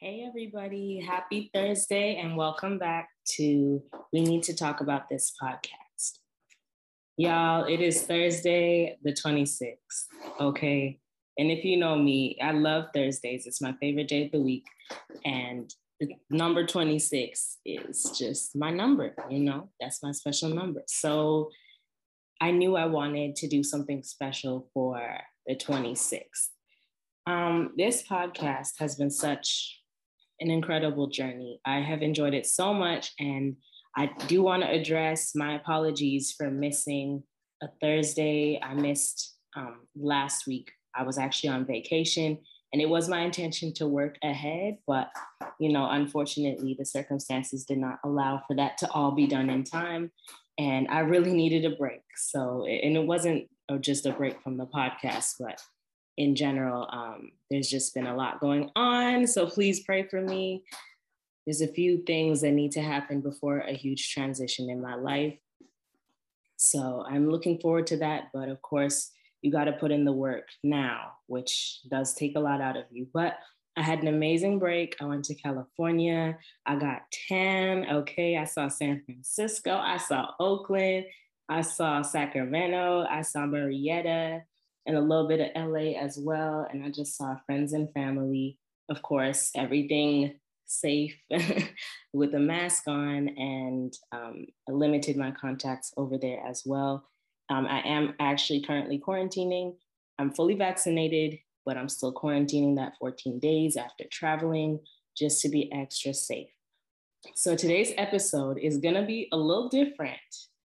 Hey, everybody. Happy Thursday and welcome back to We Need to Talk About This podcast. Y'all, it is Thursday, the 26th. Okay. And if you know me, I love Thursdays. It's my favorite day of the week. And number 26 is just my number, you know, that's my special number. So I knew I wanted to do something special for the 26th. Um, this podcast has been such an incredible journey. I have enjoyed it so much. And I do want to address my apologies for missing a Thursday. I missed um, last week. I was actually on vacation and it was my intention to work ahead, but you know, unfortunately, the circumstances did not allow for that to all be done in time. And I really needed a break. So, and it wasn't uh, just a break from the podcast, but in general, um, there's just been a lot going on. So please pray for me. There's a few things that need to happen before a huge transition in my life. So I'm looking forward to that. But of course, you got to put in the work now, which does take a lot out of you. But I had an amazing break. I went to California. I got tan. Okay. I saw San Francisco. I saw Oakland. I saw Sacramento. I saw Murrieta and a little bit of LA as well. And I just saw friends and family, of course, everything safe with a mask on, and um, limited my contacts over there as well. Um, I am actually currently quarantining. I'm fully vaccinated, but I'm still quarantining that 14 days after traveling just to be extra safe. So today's episode is going to be a little different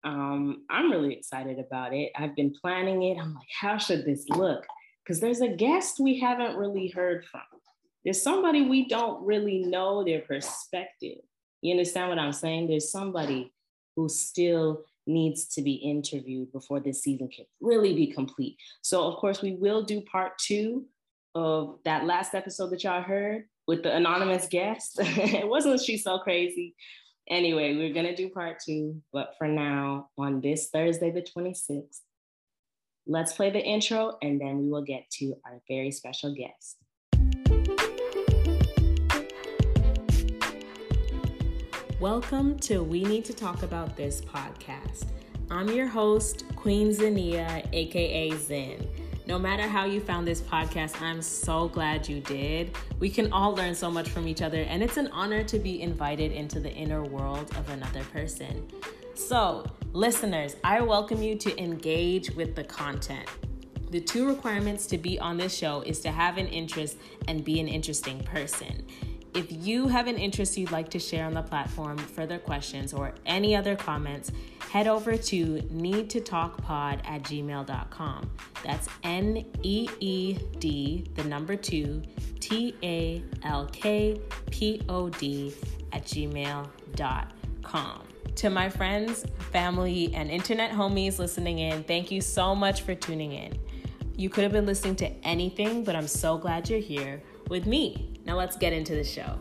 um, I'm really excited about it. I've been planning it. I'm like, how should this look? Because there's a guest we haven't really heard from. There's somebody we don't really know their perspective. You understand what I'm saying? There's somebody who still needs to be interviewed before this season can really be complete. So, of course, we will do part two of that last episode that y'all heard with the anonymous guest. it wasn't she so crazy, Anyway, we're going to do part two, but for now, on this Thursday, the 26th, let's play the intro and then we will get to our very special guest. Welcome to We Need to Talk About This podcast. I'm your host, Queen Zania, aka Zen. No matter how you found this podcast, I'm so glad you did. We can all learn so much from each other, and it's an honor to be invited into the inner world of another person. So, listeners, I welcome you to engage with the content. The two requirements to be on this show is to have an interest and be an interesting person. If you have an interest you'd like to share on the platform, further questions, or any other comments, head over to needtotalkpod at gmail.com. That's N E E D, the number two, T A L K P O D at gmail.com. To my friends, family, and internet homies listening in, thank you so much for tuning in. You could have been listening to anything, but I'm so glad you're here with me. Now let's get into the show.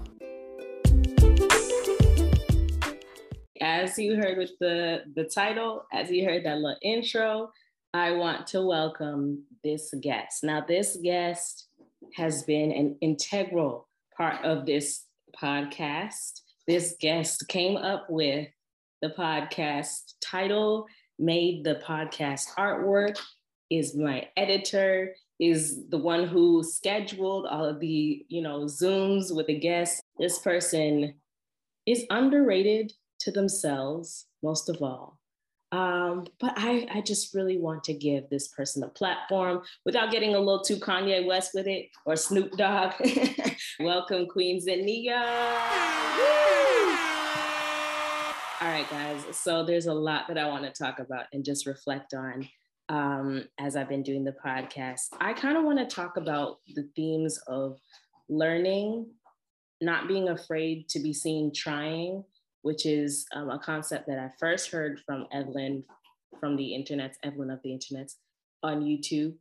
As you heard with the, the title, as you heard that little intro, I want to welcome this guest. Now, this guest has been an integral part of this podcast. This guest came up with the podcast title, made the podcast artwork, is my editor, is the one who scheduled all of the, you know, Zooms with the guests. This person is underrated to themselves, most of all. Um, but I, I just really want to give this person a platform without getting a little too Kanye West with it or Snoop Dogg. Welcome, Queen Zania. All right, guys. So there's a lot that I want to talk about and just reflect on um, as I've been doing the podcast. I kind of want to talk about the themes of learning, not being afraid to be seen trying, which is um, a concept that I first heard from Evelyn from the internet, Evelyn of the internet on YouTube.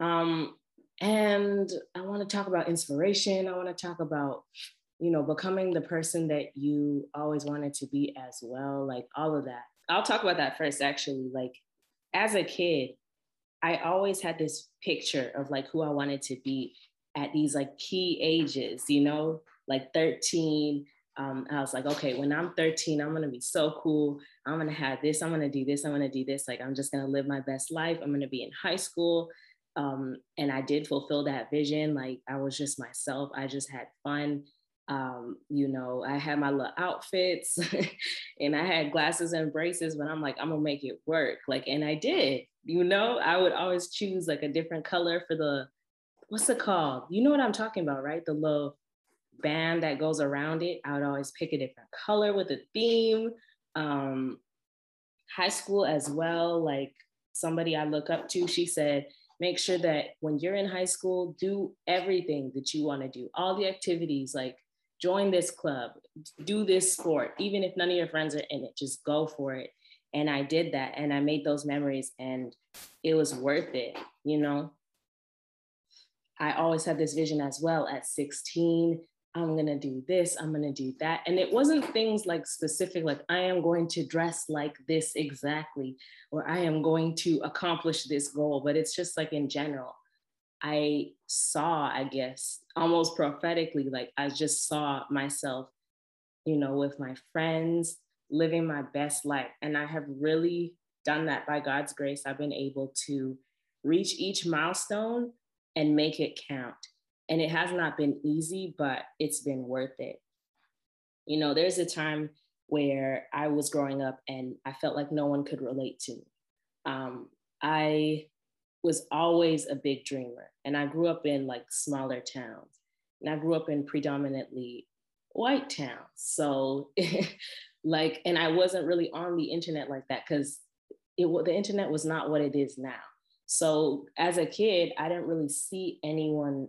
Um, and I want to talk about inspiration. I want to talk about, you know, becoming the person that you always wanted to be as well, like all of that. I'll talk about that first, actually. Like, as a kid, I always had this picture of like who I wanted to be at these like key ages, you know, like 13. Um, I was like, okay, when I'm 13, I'm gonna be so cool. I'm gonna have this, I'm gonna do this, I'm gonna do this. Like, I'm just gonna live my best life. I'm gonna be in high school. Um, and I did fulfill that vision. Like, I was just myself. I just had fun. Um, you know, I had my little outfits and I had glasses and braces, but I'm like, I'm gonna make it work. Like, and I did, you know, I would always choose like a different color for the, what's it called? You know what I'm talking about, right? The little band that goes around it. I would always pick a different color with a theme. Um, high school as well, like somebody I look up to, she said, make sure that when you're in high school, do everything that you want to do, all the activities, like join this club, do this sport, even if none of your friends are in it, just go for it. And I did that and I made those memories and it was worth it, you know. I always had this vision as well at 16. I'm gonna do this, I'm gonna do that. And it wasn't things like specific, like I am going to dress like this exactly, or I am going to accomplish this goal, but it's just like in general. I saw, I guess, almost prophetically, like I just saw myself, you know, with my friends, living my best life. And I have really done that by God's grace. I've been able to reach each milestone and make it count. And it has not been easy, but it's been worth it. You know, there's a time where I was growing up and I felt like no one could relate to me. Um, I was always a big dreamer. And I grew up in like smaller towns. And I grew up in predominantly white towns. So like, and I wasn't really on the internet like that because the internet was not what it is now. So as a kid, I didn't really see anyone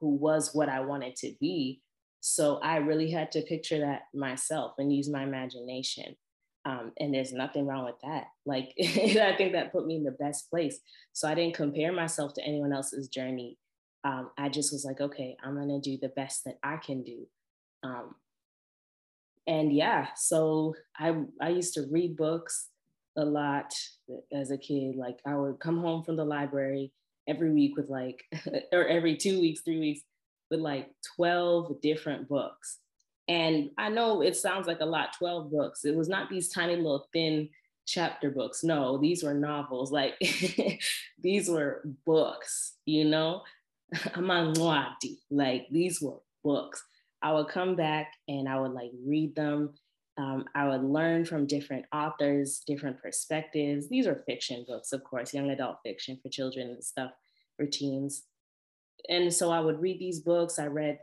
who was what I wanted to be. So I really had to picture that myself and use my imagination. Um, and there's nothing wrong with that. Like, I think that put me in the best place. So I didn't compare myself to anyone else's journey. Um, I just was like, okay, I'm gonna do the best that I can do. Um, and yeah, so I I used to read books a lot as a kid. Like I would come home from the library every week with like, or every two weeks, three weeks, with like 12 different books. And I know it sounds like a lot 12 books. It was not these tiny little thin chapter books. No, these were novels. Like these were books, you know? like these were books. I would come back and I would like read them. Um, I would learn from different authors, different perspectives. These are fiction books, of course, young adult fiction for children and stuff, for teens. And so I would read these books. I read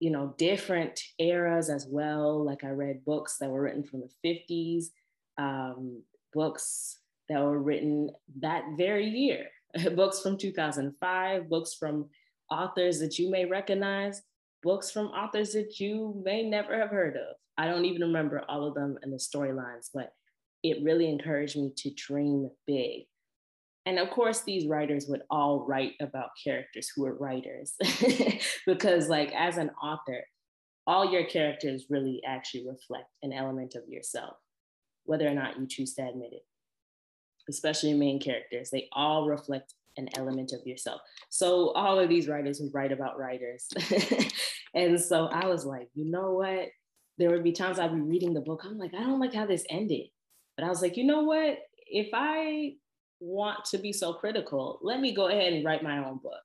you know, different eras as well. Like I read books that were written from the 50s, um, books that were written that very year, books from 2005, books from authors that you may recognize, books from authors that you may never have heard of. I don't even remember all of them and the storylines, but it really encouraged me to dream big and of course these writers would all write about characters who are writers because like as an author all your characters really actually reflect an element of yourself whether or not you choose to admit it. Especially main characters they all reflect an element of yourself. So all of these writers would write about writers. And so i was like you know what? There would be times i'd be reading the book i'm like i don't like how this ended. But i was like you know what? If i want to be so critical, let me go ahead and write my own book.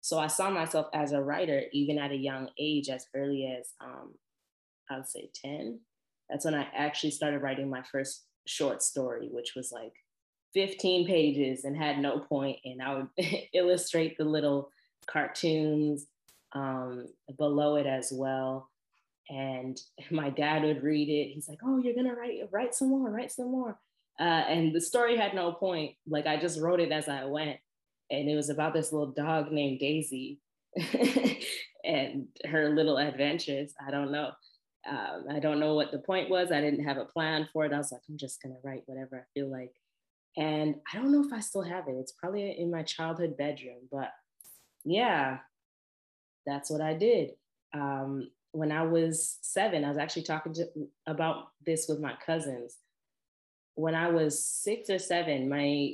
So I saw myself as a writer even at a young age, as early as um, I would say 10. That's when I actually started writing my first short story, which was like 15 pages and had no point. And I would illustrate the little cartoons um, below it as well. And my dad would read it. He's like, "Oh, you're gonna write write some more, write some more." Uh, and the story had no point. Like I just wrote it as I went. And it was about this little dog named Daisy and her little adventures. I don't know. Um, I don't know what the point was. I didn't have a plan for it. I was like, I'm just going to write whatever I feel like. And I don't know if I still have it. It's probably in my childhood bedroom. But yeah, that's what I did. Um, when I was seven, I was actually talking to, about this with my cousins when I was six or seven, my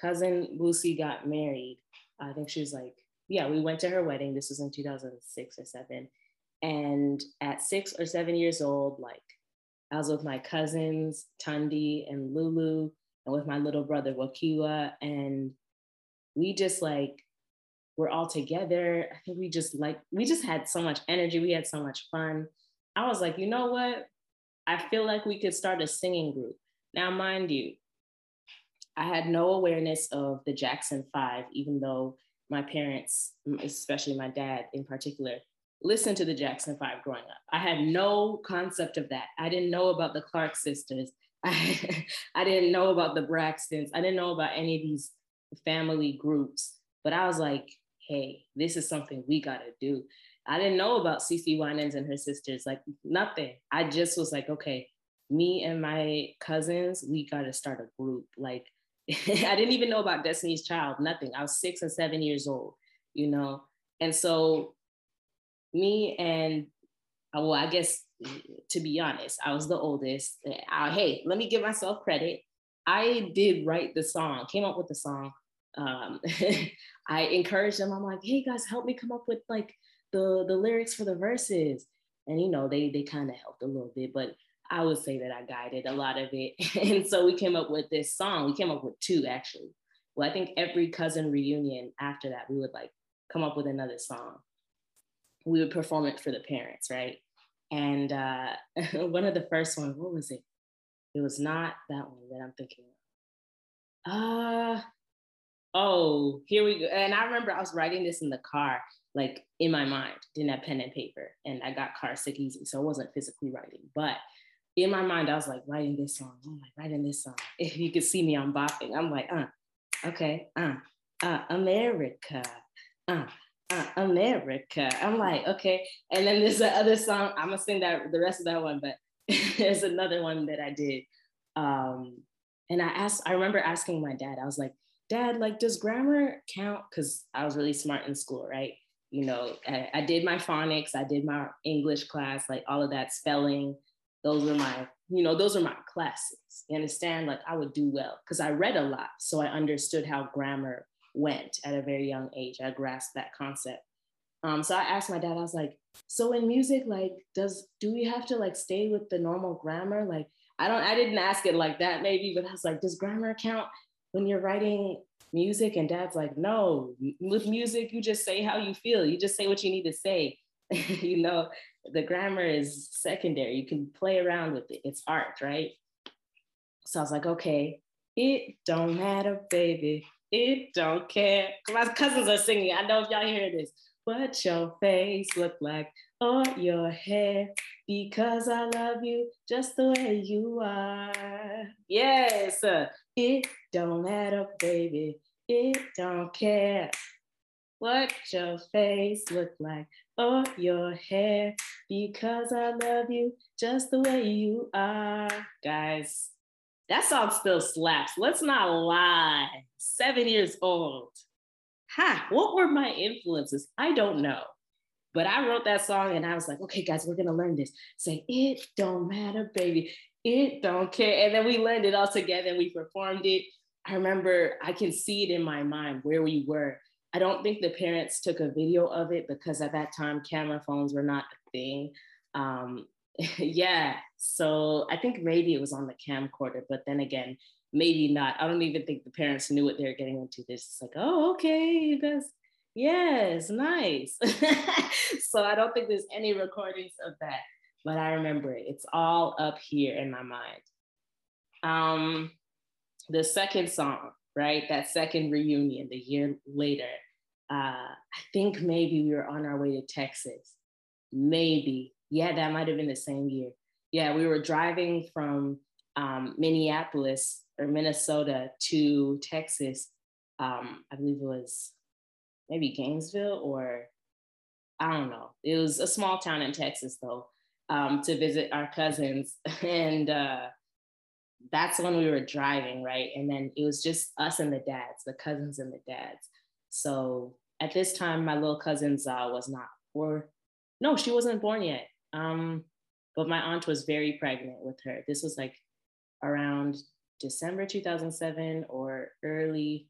cousin Lucy got married. I think she was like, yeah, we went to her wedding. This was in 2006 or seven. And at six or seven years old, like I was with my cousins, Tundi and Lulu, and with my little brother, Wakiwa. And we just like, we're all together. I think we just like, we just had so much energy. We had so much fun. I was like, you know what? I feel like we could start a singing group. Now, mind you, I had no awareness of the Jackson Five, even though my parents, especially my dad in particular, listened to the Jackson Five growing up. I had no concept of that. I didn't know about the Clark sisters. I, didn't know about the Braxtons. I didn't know about any of these family groups. But I was like, hey, this is something we got to do. I didn't know about CeCe Winans and her sisters, like nothing. I just was like, okay, me and my cousins, we got to start a group. Like, I didn't even know about Destiny's Child, nothing. I was six and seven years old, you know? And so, me and, uh, well, I guess to be honest, I was the oldest. I, hey, let me give myself credit. I did write the song, came up with the song. Um, I encouraged them. I'm like, hey guys, help me come up with like the the lyrics for the verses. And you know, they they kind of helped a little bit, but I would say that I guided a lot of it. and so we came up with this song. We came up with two actually. Well, I think every cousin reunion after that, we would like come up with another song. We would perform it for the parents, right? And uh, one of the first ones, what was it? It was not that one that I'm thinking of. Uh, oh, here we go. And I remember I was writing this in the car, like in my mind, didn't have pen and paper, and I got car sick easy, so I wasn't physically writing. But in my mind, I was like writing this song. I'm like writing this song. If you could see me, I'm bopping. I'm like, uh, okay, uh, uh, America, uh, uh, America. I'm like, okay. And then there's the other song. I'm gonna sing that the rest of that one, but there's another one that I did. Um, and I asked, I remember asking my dad, I was like, Dad, like, does grammar count? Because I was really smart in school, right? You know, I, I did my phonics, I did my English class, like all of that spelling. Those were my, you know, those are my classes. You understand? Like I would do well because I read a lot. So I understood how grammar went at a very young age. I grasped that concept. Um, so I asked my dad, I was like, so in music, like, does do we have to like stay with the normal grammar? Like, I don't, I didn't ask it like that, maybe, but I was like, does grammar count when you're writing music? And dad's like, no, with music, you just say how you feel. You just say what you need to say. you know, the grammar is secondary. You can play around with it. It's art, right? So I was like, okay, it don't matter, baby. It don't care. My cousins are singing. I know if y'all hear this. What your face look like or your hair because I love you just the way you are. Yes, it don't matter, baby. It don't care what your face look like or your hair because I love you just the way you are. Guys, that song still slaps. Let's not lie. Seven years old. Ha, what were my influences? I don't know. But I wrote that song and I was like, okay, guys, we're gonna learn this. Say, it don't matter, baby. It don't care. And then we learned it all together and we performed it. I remember I can see it in my mind where we were I don't think the parents took a video of it because at that time camera phones were not a thing. Um, yeah, so I think maybe it was on the camcorder, but then again, maybe not. I don't even think the parents knew what they were getting into. This like, oh, okay, you guys, yes, nice. so I don't think there's any recordings of that, but I remember it. It's all up here in my mind. Um, the second song, right? That second reunion, the year later, uh, I think maybe we were on our way to Texas. Maybe. Yeah, that might have been the same year. Yeah, we were driving from um, Minneapolis or Minnesota to Texas. Um, I believe it was maybe Gainesville or I don't know. It was a small town in Texas though, um, to visit our cousins. And uh, that's when we were driving, right? And then it was just us and the dads, the cousins and the dads. So at this time, my little cousin's uh, was not, or no, she wasn't born yet. Um, but my aunt was very pregnant with her. This was like around December 2007 or early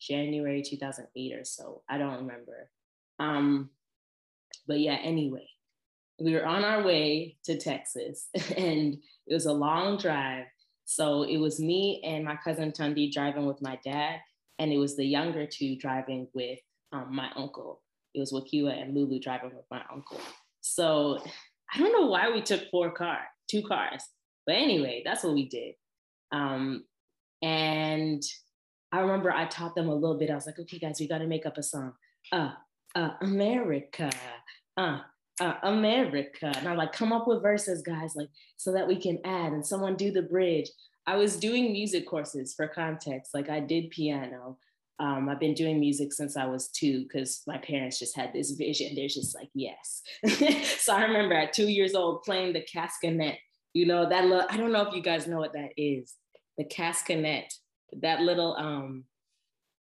January 2008 or so. I don't remember. Um, but yeah, anyway, we were on our way to Texas and it was a long drive. So it was me and my cousin Tundi driving with my dad, and it was the younger two driving with um, my uncle. It was Wakiwa and Lulu driving with my uncle. So I don't know why we took four cars, two cars, but anyway, that's what we did. Um, and I remember I taught them a little bit. I was like, okay, guys, we got to make up a song. Uh, uh, America, uh, uh, America. And I'm like, come up with verses, guys, like so that we can add and someone do the bridge. I was doing music courses for context. Like I did piano. Um, I've been doing music since I was two because my parents just had this vision. They're just like, yes. so I remember at two years old playing the castanet. You know, that little, I don't know if you guys know what that is. The castanet, that little, um,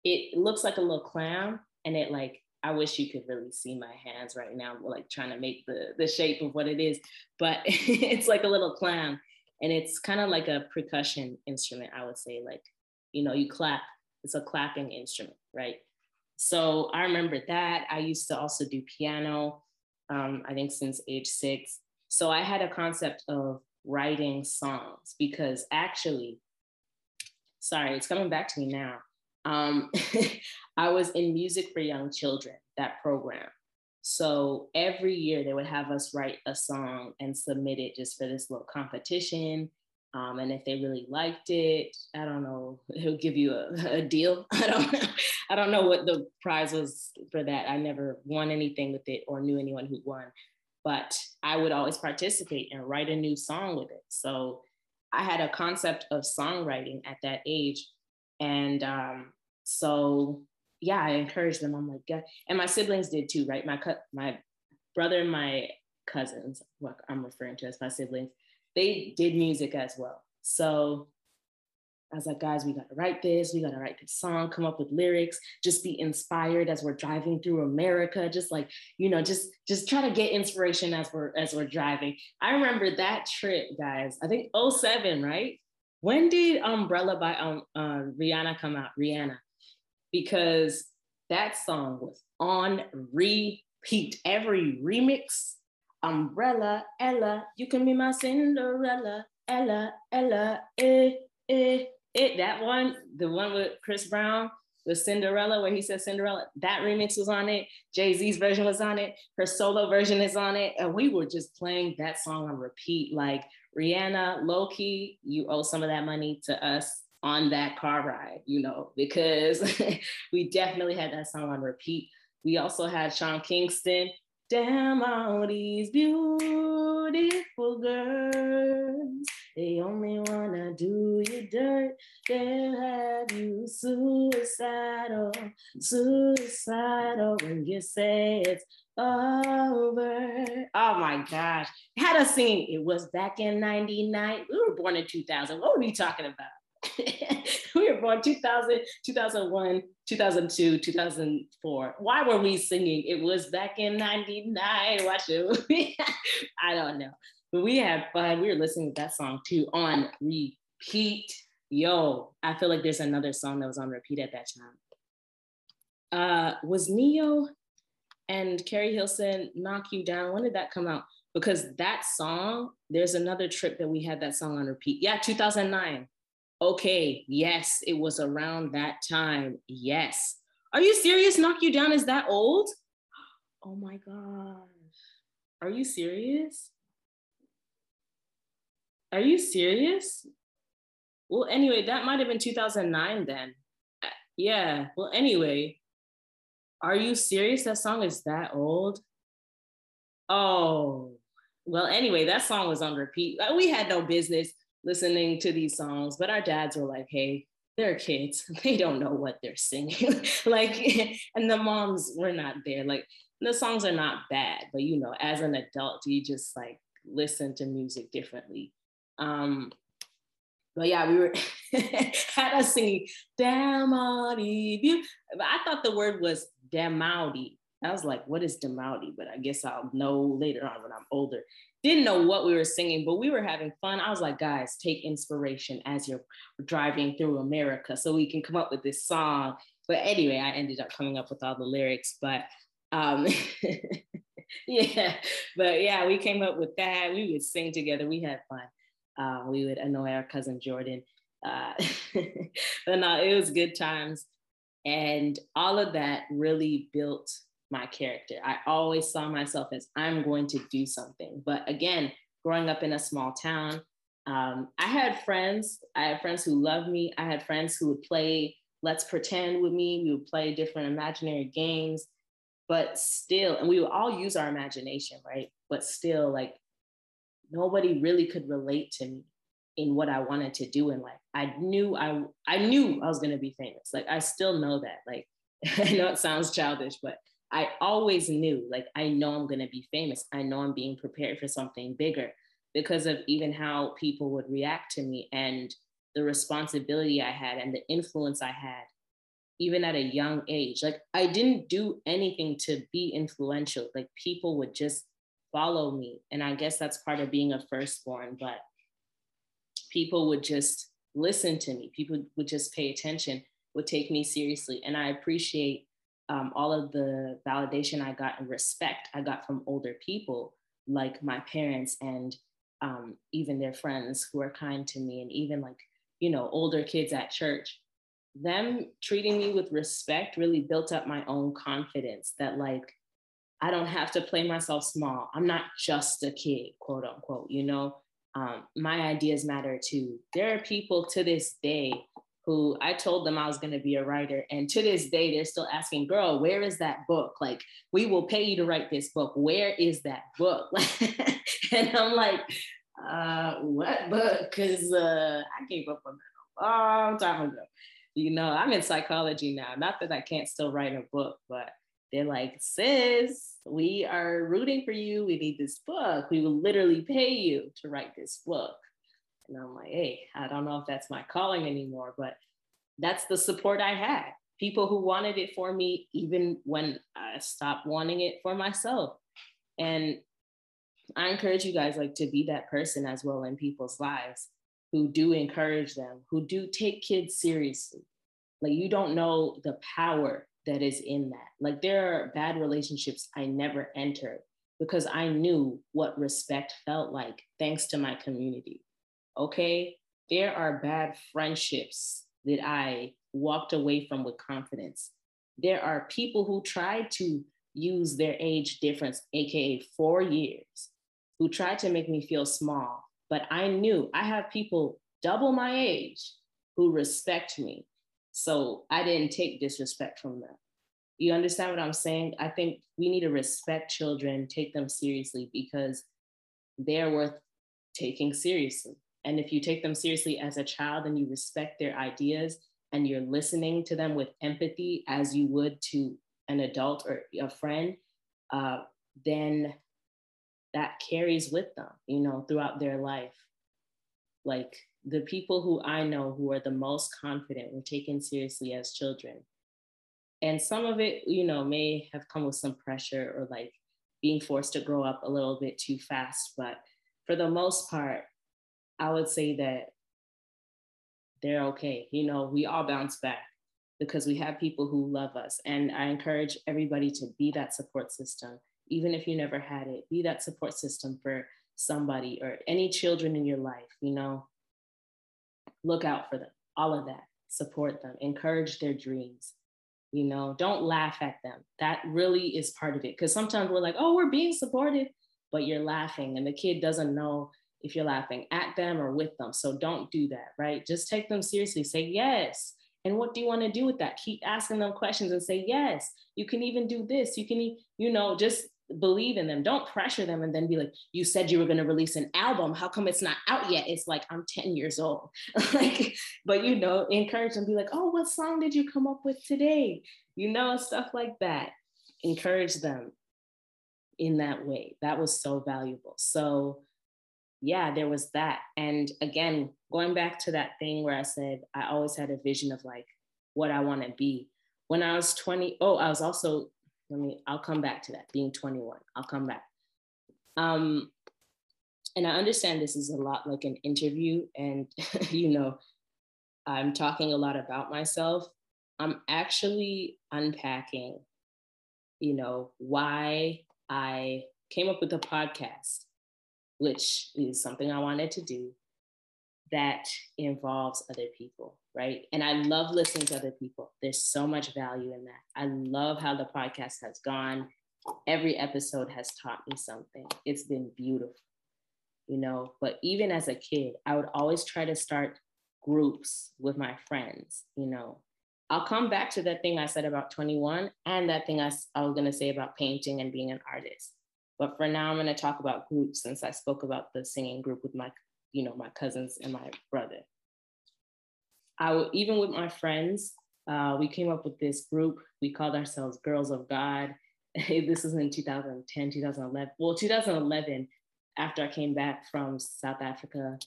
it looks like a little clam and it like I wish you could really see my hands right now, like trying to make the, the shape of what it is. But it's like a little clam. And it's kind of like a percussion instrument, I would say. Like, you know, you clap, it's a clapping instrument, right? So I remember that. I used to also do piano, um, I think since age six. So I had a concept of writing songs because actually, sorry, it's coming back to me now. Um, I was in Music for Young Children, that program. So every year they would have us write a song and submit it just for this little competition. Um, and if they really liked it, I don't know, he'll give you a, a deal. I don't know. I don't know what the prize was for that. I never won anything with it or knew anyone who won, but I would always participate and write a new song with it. So I had a concept of songwriting at that age. And um, so yeah, I encouraged them. I'm like, yeah, and my siblings did too, right? My cut, my brother and my cousins, what I'm referring to as my siblings, they did music as well. So I was like, guys, we got to write this. We got to write this song, come up with lyrics, just be inspired as we're driving through America. Just like, you know, just just try to get inspiration as we're as we're driving. I remember that trip, guys. I think 07, right? When did Umbrella by um, uh, Rihanna come out? Rihanna because that song was on repeat. Every remix, Umbrella, Ella, you can be my Cinderella, Ella, Ella, eh, eh, eh. That one, the one with Chris Brown, with Cinderella, where he says Cinderella, that remix was on it. Jay Z's version was on it. Her solo version is on it. And we were just playing that song on repeat. Like Rihanna, low key, you owe some of that money to us on that car ride, you know, because we definitely had that song on repeat. We also had Sean Kingston, Damn all these beautiful girls, they only wanna do you dirt. They'll have you suicidal, suicidal when you say it's over. Oh my gosh. Had us singing, it was back in 99. We were born in 2000. What were we talking about? we were born 2000, 2001, 2002, 2004. Why were we singing? It was back in 99. Watch it. I don't know. But we had fun. We were listening to that song too on repeat. Yo, I feel like there's another song that was on repeat at that time. Uh, was Ne-Yo and Keri Hilson knock you down? When did that come out? Because that song, there's another trip that we had that song on repeat. Yeah, 2009 Okay, yes, it was around that time. Yes. Are you serious? Knock You Down is that old? Oh my gosh. Are you serious? Are you serious? Well, anyway, that might have been 2009 then. Uh, yeah. Well, anyway, are you serious? That song is that old? Oh, well, anyway, that song was on repeat. Uh, we had no business listening to these songs, but our dads were like, hey, they're kids. They don't know what they're singing. like, and the moms were not there. Like, the songs are not bad, but you know, as an adult, you just like listen to music differently. Um, but yeah, we were had us singing Damouty. I thought the word was Damouty. I was like, what is Damouty? But I guess I'll know later on when I'm older didn't know what we were singing, but we were having fun. I was like, guys, take inspiration as you're driving through America so we can come up with this song. But anyway, I ended up coming up with all the lyrics. But um, yeah, but yeah, we came up with that. We would sing together. We had fun. Uh, we would annoy our cousin Jordan. Uh, but no, it was good times. And all of that really built my character. I always saw myself as I'm going to do something. But again, growing up in a small town, um, I had friends. I had friends who loved me. I had friends who would play Let's Pretend with me. We would play different imaginary games, but still, and we would all use our imagination, right? But still, like nobody really could relate to me in what I wanted to do in life. I knew I I knew I was gonna be famous. Like I still know that. Like I know it sounds childish, but I always knew, like I know I'm gonna be famous. I know I'm being prepared for something bigger because of even how people would react to me and the responsibility I had and the influence I had, even at a young age. Like, I didn't do anything to be influential. Like, people would just follow me. And I guess that's part of being a firstborn, but people would just listen to me. People would just pay attention, would take me seriously. And I appreciate um, all of the validation I got and respect I got from older people, like my parents and um, even their friends who are kind to me, and even like, you know, older kids at church. Them treating me with respect really built up my own confidence that, like, I don't have to play myself small. I'm not just a kid, quote unquote, you know. Um, my ideas matter too. There are people to this day who I told them I was going to be a writer. And to this day, they're still asking, girl, where is that book? Like, we will pay you to write this book. Where is that book? and I'm like, uh, what book? Because uh, I gave up on that a long time ago. You know, I'm in psychology now. Not that I can't still write a book, but they're like, sis, we are rooting for you. We need this book. We will literally pay you to write this book. And I'm like, hey, I don't know if that's my calling anymore, but that's the support I had. People who wanted it for me, even when I stopped wanting it for myself. And I encourage you guys like to be that person as well in people's lives who do encourage them, who do take kids seriously. Like you don't know the power that is in that. Like there are bad relationships I never entered because I knew what respect felt like thanks to my community. Okay, there are bad friendships that I walked away from with confidence. There are people who tried to use their age difference, AKA four years, who tried to make me feel small. But I knew I have people double my age who respect me. So I didn't take disrespect from them. You understand what I'm saying? I think we need to respect children, take them seriously because they're worth taking seriously. And if you take them seriously as a child and you respect their ideas and you're listening to them with empathy as you would to an adult or a friend, uh, then that carries with them, you know, throughout their life. Like the people who I know who are the most confident were taken seriously as children. And some of it, you know, may have come with some pressure or like being forced to grow up a little bit too fast. But for the most part, I would say that they're okay. You know, we all bounce back because we have people who love us. And I encourage everybody to be that support system, even if you never had it, be that support system for somebody or any children in your life, you know. Look out for them, all of that. Support them, encourage their dreams. You know, don't laugh at them. That really is part of it. Because sometimes we're like, oh, we're being supportive, but you're laughing, and the kid doesn't know if you're laughing at them or with them. So don't do that, right? Just take them seriously. Say yes. And what do you want to do with that? Keep asking them questions and say yes. You can even do this. You can, you know, just believe in them. Don't pressure them and then be like, you said you were going to release an album. How come it's not out yet? It's like, I'm 10 years old. like, but you know, encourage them, be like, oh, what song did you come up with today? You know, stuff like that. Encourage them in that way. That was so valuable. So yeah, there was that. And again, going back to that thing where I said I always had a vision of like what I want to be. When I was 20, oh, I was also, let me, I'll come back to that, being 21. I'll come back. Um, and I understand this is a lot like an interview, and you know, I'm talking a lot about myself. I'm actually unpacking, you know, why I came up with a podcast, which is something I wanted to do that involves other people, right? And I love listening to other people. There's so much value in that. I love how the podcast has gone. Every episode has taught me something. It's been beautiful, you know. But even as a kid, I would always try to start groups with my friends, you know. I'll come back to that thing I said about 21 and that thing I, I was going to say about painting and being an artist. But for now, I'm going to talk about groups since I spoke about the singing group with my you know, my cousins and my brother. I even with my friends, uh, we came up with this group. We called ourselves Girls of God. this was in 2010, 2011. Well, 2011, after I came back from South Africa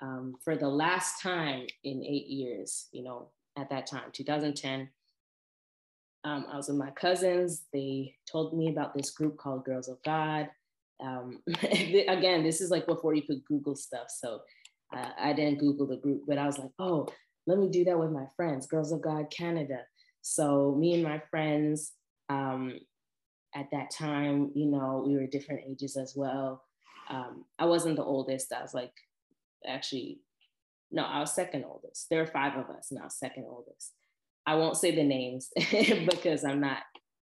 um, for the last time in eight years, you know, at that time, 2010. Um, I was with my cousins. They told me about this group called Girls of God um, again, this is like before you could Google stuff. So uh, I didn't Google the group, but I was like, oh, let me do that with my friends, Girls of God Canada. So me and my friends um, at that time, you know, we were different ages as well. Um, I wasn't the oldest. I was like, actually, no, I was second oldest. There were five of us, and I was second oldest. I won't say the names because I'm not,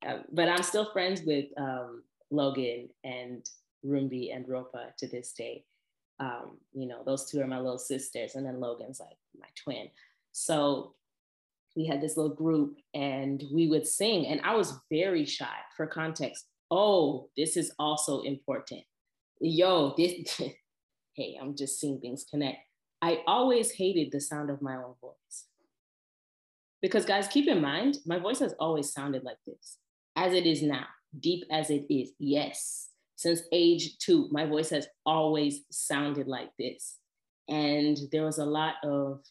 uh, but I'm still friends with um, Logan and Rumbi and Ropa to this day. Um, you know, those two are my little sisters, and then Logan's like my twin. So we had this little group and we would sing, and I was very shy for context. Oh, this is also important. Yo, this, hey, I'm just seeing things connect. I always hated the sound of my own voice. Because, guys, keep in mind, my voice has always sounded like this, as it is now, deep as it is. Yes, since age two, my voice has always sounded like this. And there was a lot of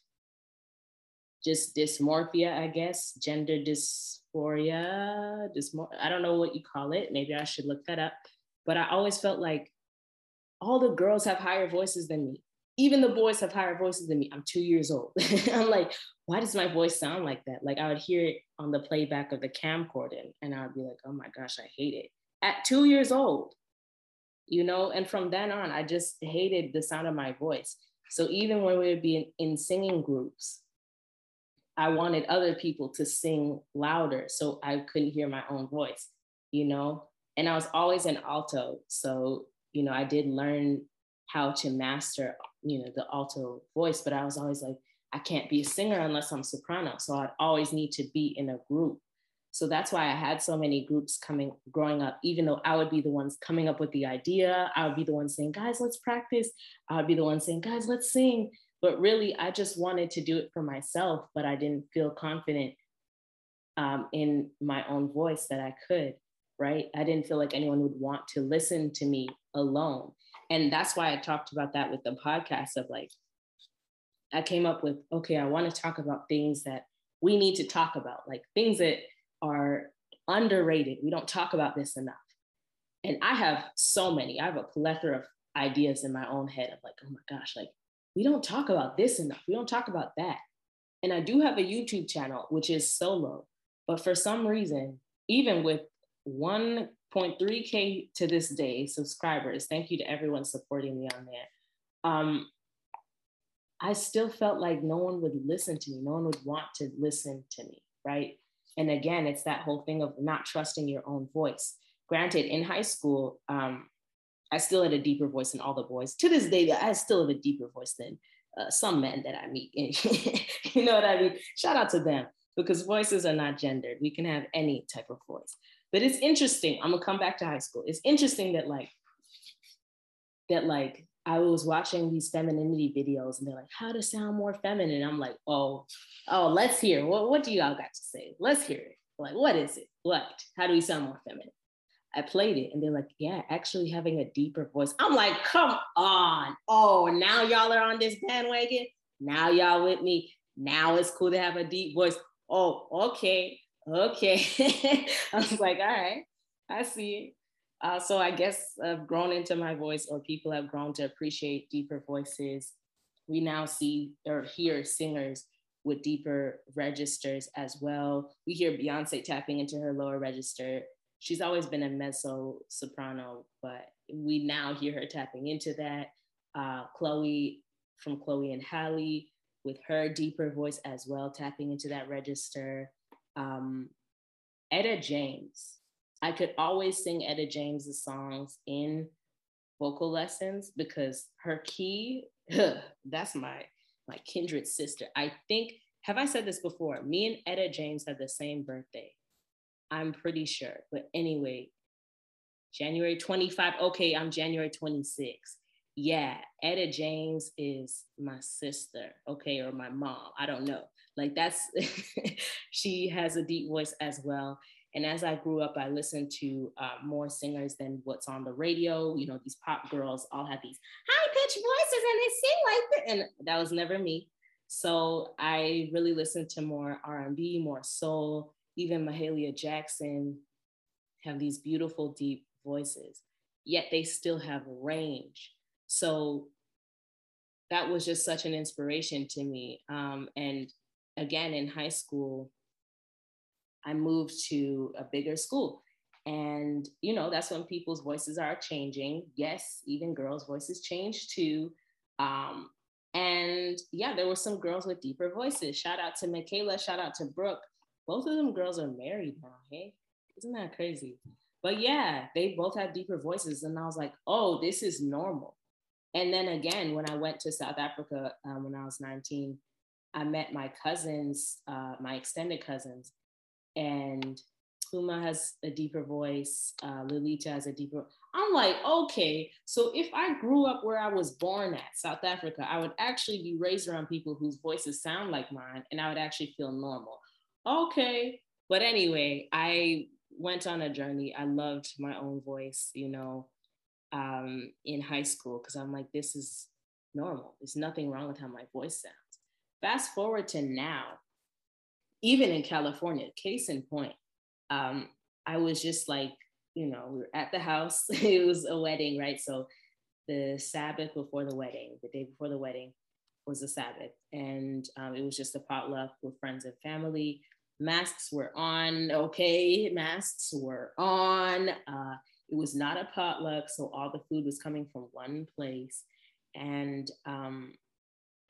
just dysmorphia, I guess, gender dysphoria, dysmor- I don't know what you call it. Maybe I should look that up. But I always felt like all the girls have higher voices than me. Even the boys have higher voices than me. I'm two years old. I'm like, why does my voice sound like that? Like I would hear it on the playback of the camcorder and I would be like, oh my gosh, I hate it. At two years old, you know and from then on i just hated the sound of my voice so even when we would be in, in singing groups i wanted other people to sing louder so i couldn't hear my own voice you know and i was always an alto so you know i did learn how to master you know the alto voice but i was always like i can't be a singer unless i'm soprano so i'd always need to be in a group so that's why I had so many groups coming growing up, even though I would be the ones coming up with the idea. I would be the one saying, guys, let's practice. I would be the one saying, guys, let's sing. But really, I just wanted to do it for myself, but I didn't feel confident um, in my own voice that I could, right? I didn't feel like anyone would want to listen to me alone. And that's why I talked about that with the podcast of like, I came up with, okay, I want to talk about things that we need to talk about, like things that are underrated. We don't talk about this enough. And I have so many, I have a plethora of ideas in my own head of like, oh my gosh, like we don't talk about this enough. We don't talk about that. And I do have a YouTube channel, which is solo. But for some reason, even with 1.3K to this day subscribers, thank you to everyone supporting me on there. Um, I still felt like no one would listen to me. No one would want to listen to me, right? And again, it's that whole thing of not trusting your own voice. Granted, in high school, um, I still had a deeper voice than all the boys. To this day, I still have a deeper voice than uh, some men that I meet. you know what I mean? Shout out to them because voices are not gendered. We can have any type of voice. But it's interesting. I'm gonna come back to high school. It's interesting that like that like I was watching these femininity videos and they're like, how to sound more feminine. I'm like, oh, oh, let's hear. What, what do y'all got to say? Let's hear it. Like, what is it? What? How do we sound more feminine? I played it and they're like, yeah, actually having a deeper voice. I'm like, come on. Oh, now y'all are on this bandwagon. Now y'all with me. Now it's cool to have a deep voice. Oh, okay. Okay. I was like, all right, I see. Uh, so I guess I've grown into my voice, or people have grown to appreciate deeper voices. We now see or hear singers with deeper registers as well. We hear Beyonce tapping into her lower register. she's always been a mezzo soprano, but we now hear her tapping into that. Uh, Chloe from Chloe and Halle with her deeper voice as well, tapping into that register. Um, Etta James. I could always sing Etta James's songs in vocal lessons because her key, that's my my kindred sister. I think, have I said this before? Me and Etta James have the same birthday. I'm pretty sure. But anyway, January 25. Okay, I'm January 26. Yeah, Etta James is my sister, okay, or my mom. I don't know. Like that's, she has a deep voice as well. And as I grew up, I listened to uh, more singers than what's on the radio. You know, these pop girls all have these high pitched voices and they sing like that. And that was never me. So I really listened to more R&B, more soul. Even Mahalia Jackson have these beautiful, deep voices, yet they still have range. So that was just such an inspiration to me. Um, and again, in high school, I moved to a bigger school. And, you know, that's when people's voices are changing. Yes, even girls' voices change too. Um, and yeah, there were some girls with deeper voices. Shout out to Michaela, shout out to Brooke. Both of them girls are married now. Hey, isn't that crazy? But yeah, they both have deeper voices. And I was like, oh, this is normal. And then again, when I went to South Africa um, when I was 19, I met my cousins, uh, my extended cousins, and Uma has a deeper voice. Uh, Lilita has a deeper. I'm like, okay, so if I grew up where I was born at, South Africa, I would actually be raised around people whose voices sound like mine, and I would actually feel normal. Okay, but anyway, I went on a journey. I loved my own voice, you know, um, in high school because I'm like, this is normal. There's nothing wrong with how my voice sounds. Fast forward to now, even in California, case in point, um, I was just like, you know, we were at the house. it was a wedding, right? So the Sabbath before the wedding, the day before the wedding was the Sabbath. And um, it was just a potluck with friends and family. Masks were on, okay, masks were on. Uh, it was not a potluck, so all the food was coming from one place. And um,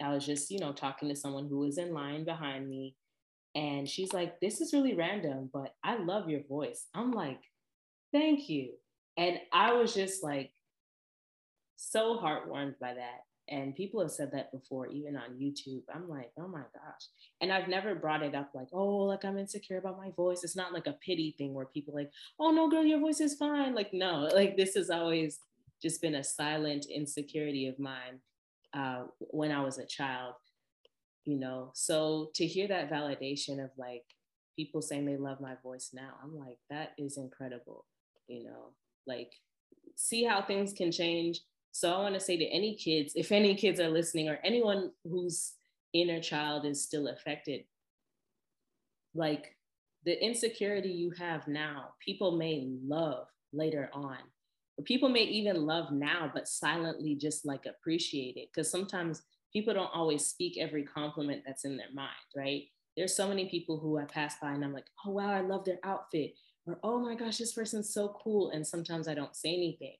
I was just, you know, talking to someone who was in line behind me. And she's like, This is really random, but I love your voice. I'm like, Thank you. And I was just like, so heartwarmed by that. And people have said that before, even on YouTube. I'm like, oh my gosh. And I've never brought it up like, oh, like I'm insecure about my voice. It's not like a pity thing where people like, oh no, girl, your voice is fine. Like, no, like this has always just been a silent insecurity of mine uh, when I was a child, you know. So to hear that validation of like people saying they love my voice now, I'm like, that is incredible, you know, like see how things can change so I want to say to any kids, if any kids are listening or anyone whose inner child is still affected, like the insecurity you have now, people may love later on. People may even love now, but silently just like appreciate it. Because sometimes people don't always speak every compliment that's in their mind, right? There's so many people who I pass by and I'm like, oh, wow, I love their outfit. Or, oh my gosh, this person's so cool. And sometimes I don't say anything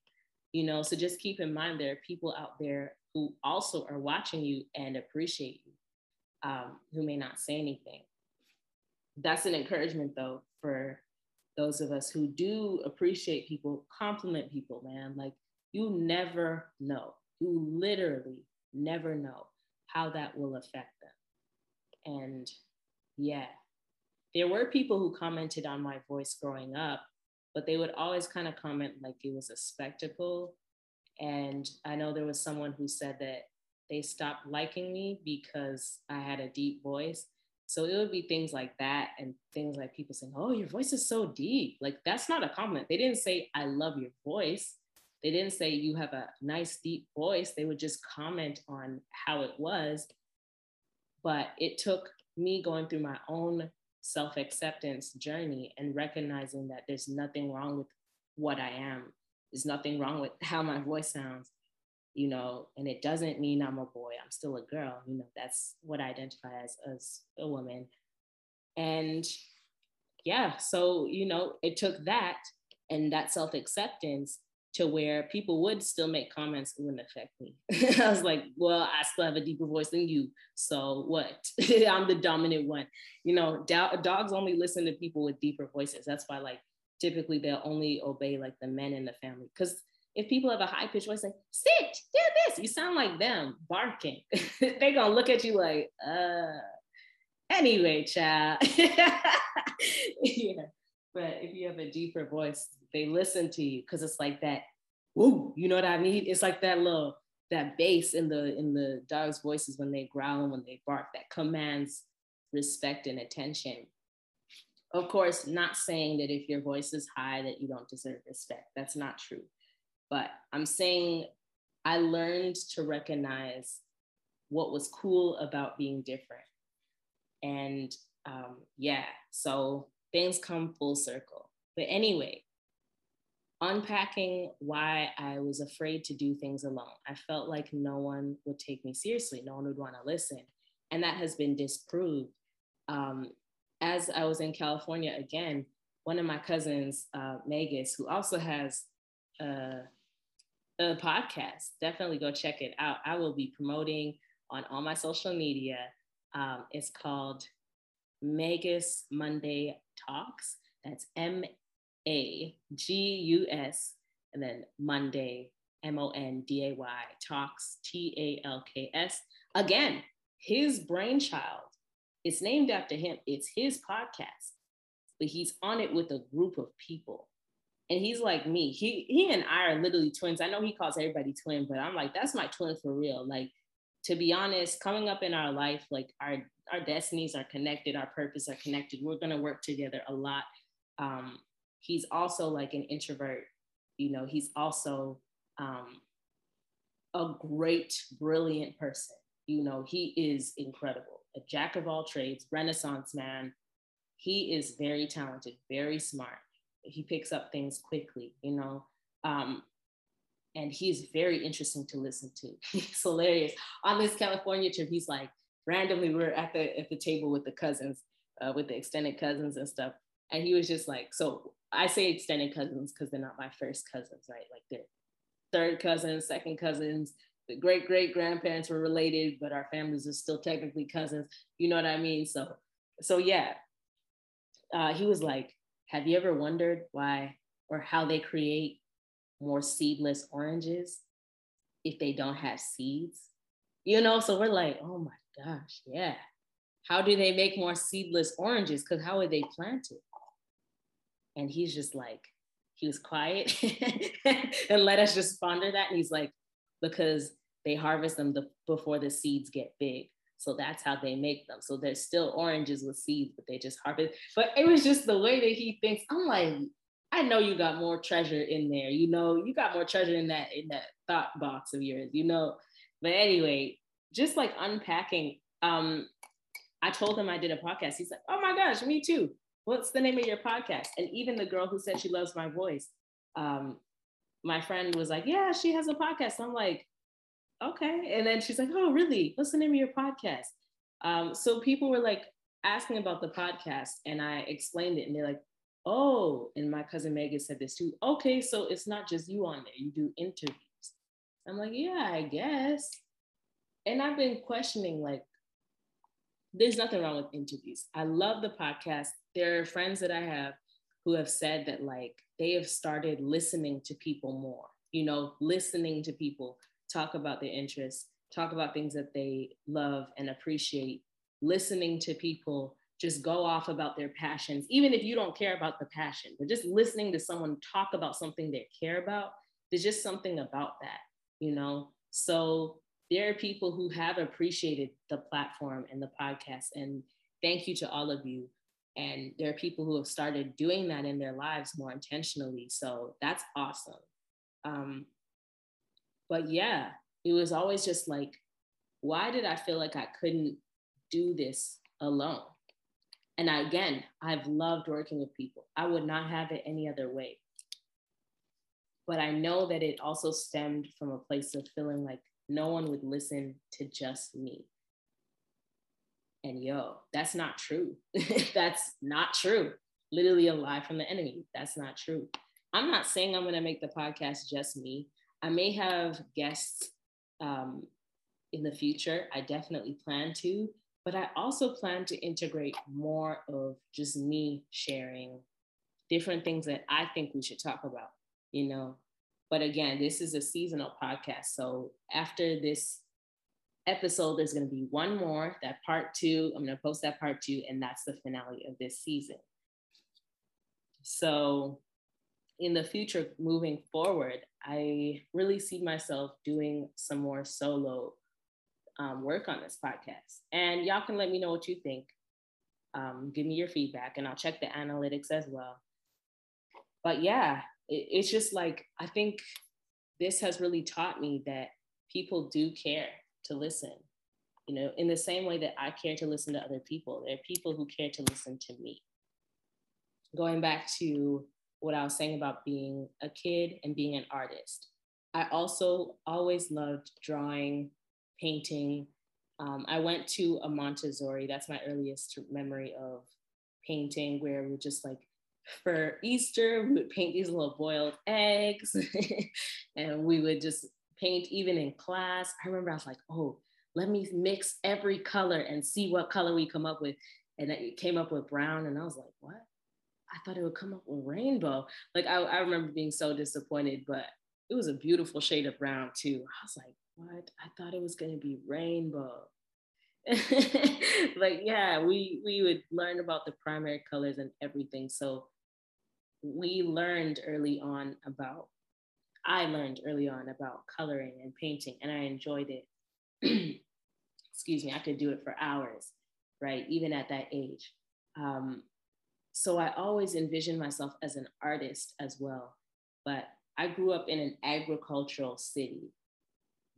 you know so just keep in mind there are people out there who also are watching you and appreciate you um, who may not say anything that's an encouragement though for those of us who do appreciate people compliment people man like you never know you literally never know how that will affect them and yeah there were people who commented on my voice growing up but they would always kind of comment like it was a spectacle. And I know there was someone who said that they stopped liking me because I had a deep voice. So it would be things like that and things like people saying, Oh, your voice is so deep. Like that's not a compliment. They didn't say, I love your voice. They didn't say you have a nice deep voice. They would just comment on how it was. But it took me going through my own self acceptance journey and recognizing that there's nothing wrong with what I am. There's nothing wrong with how my voice sounds, you know, and it doesn't mean I'm a boy. I'm still a girl. You know, that's what I identify as as a woman. And yeah, so, you know, it took that and that self acceptance to where people would still make comments it wouldn't affect me. I was like, well, I still have a deeper voice than you. So what? I'm the dominant one. You know, do- dogs only listen to people with deeper voices. That's why, like, typically they'll only obey like the men in the family. Because if people have a high pitched voice, like, sit, do this, you sound like them barking. They're gonna look at you like, uh, anyway, child. yeah. But if you have a deeper voice, they listen to you because it's like that, woo, you know what I mean? It's like that little that bass in the in the dog's voices when they growl and when they bark that commands respect and attention. Of course, not saying that if your voice is high that you don't deserve respect. That's not true. But I'm saying I learned to recognize what was cool about being different. And um, yeah, so things come full circle. But anyway, unpacking why I was afraid to do things alone. I felt like no one would take me seriously, no one would want to listen. And that has been disproved. Um, as I was in California again, one of my cousins, uh, Magus, who also has a, a podcast, definitely go check it out. I will be promoting on all my social media. Um, it's called Magus Monday Talks. That's M A G U S, and then Monday, M O N D A Y, Talks, T A L K S. Again, his brainchild. It's named after him. It's his podcast, but he's on it with a group of people. And he's like me. He he and I are literally twins. I know he calls everybody twin, but I'm like, that's my twin for real. Like, to be honest, coming up in our life, like our our destinies are connected, our purpose are connected. We're gonna work together a lot. Um, he's also like an introvert. You know, he's also um, a great, brilliant person. You know, he is incredible, a jack of all trades, renaissance man. He is very talented, very smart. He picks up things quickly, you know. Um, and he's very interesting to listen to. He's hilarious. On this California trip, he's like, randomly we are at the at the table with the cousins, uh, with the extended cousins and stuff. And he was just like, so I say extended cousins because they're not my first cousins, right? Like they're third cousins, second cousins. The great great grandparents were related, but our families are still technically cousins. You know what I mean? So, so yeah. Uh, he was like, "Have you ever wondered why or how they create more seedless oranges if they don't have seeds?" You know, so we're like, "Oh my gosh, yeah. How do they make more seedless oranges? Because how are they planted?" And he's just like, he was quiet and let us just ponder that. And he's like, because they harvest them the, before the seeds get big. So that's how they make them. So there's still oranges with seeds, but they just harvest. But it was just the way that he thinks. I'm like, I know you got more treasure in there. You know, you got more treasure in that in that thought box of yours. You know. But anyway, just like unpacking. Um, I told him I did a podcast. He's like, "Oh my gosh, me too." what's the name of your podcast? And even the girl who said she loves my voice, um, my friend was like, yeah, she has a podcast. I'm like, okay. And then she's like, oh, really? What's the name of your podcast? Um, so people were like asking about the podcast and I explained it and they're like, oh, and my cousin Megan said this too. Okay, so it's not just you on there, you do interviews. I'm like, yeah, I guess. And I've been questioning like, there's nothing wrong with interviews. I love the podcast. There are friends that I have who have said that like they have started listening to people more, you know, listening to people talk about their interests, talk about things that they love and appreciate, listening to people just go off about their passions, even if you don't care about the passion, but just listening to someone talk about something they care about, there's just something about that, you know? So there are people who have appreciated the platform and the podcast. And thank you to all of you. And there are people who have started doing that in their lives more intentionally. So that's awesome. Um, but yeah, it was always just like, why did I feel like I couldn't do this alone? And again, I've loved working with people. I would not have it any other way. But I know that it also stemmed from a place of feeling like no one would listen to just me. And yo, that's not true. that's not true. literally a lie from the enemy. That's not true. I'm not saying I'm going to make the podcast just me. I may have guests um, in the future. I definitely plan to, but I also plan to integrate more of just me sharing different things that I think we should talk about, you know. But again, this is a seasonal podcast. So after this episode, there's going to be one more, that part two. I'm going to post that part two, and that's the finale of this season. So in the future, moving forward, I really see myself doing some more solo um, work on this podcast. And y'all can let me know what you think. Um, give me your feedback, and I'll check the analytics as well. But yeah, it, it's just like, I think this has really taught me that people do care to listen. You know, in the same way that I care to listen to other people, there are people who care to listen to me. Going back to what I was saying about being a kid and being an artist, I also always loved drawing, painting. Um, I went to a Montessori, that's my earliest memory of painting, where we just like for Easter, we would paint these little boiled eggs and we would just paint even in class. I remember I was like, oh, let me mix every color and see what color we come up with. And it came up with brown. And I was like, what? I thought it would come up with rainbow. Like I, I remember being so disappointed, but it was a beautiful shade of brown too. I was like, what? I thought it was gonna be rainbow. like yeah, we we would learn about the primary colors and everything. So we learned early on about I learned early on about coloring and painting, and I enjoyed it. Excuse me, I could do it for hours, right? Even at that age. Um, so I always envisioned myself as an artist as well. But I grew up in an agricultural city.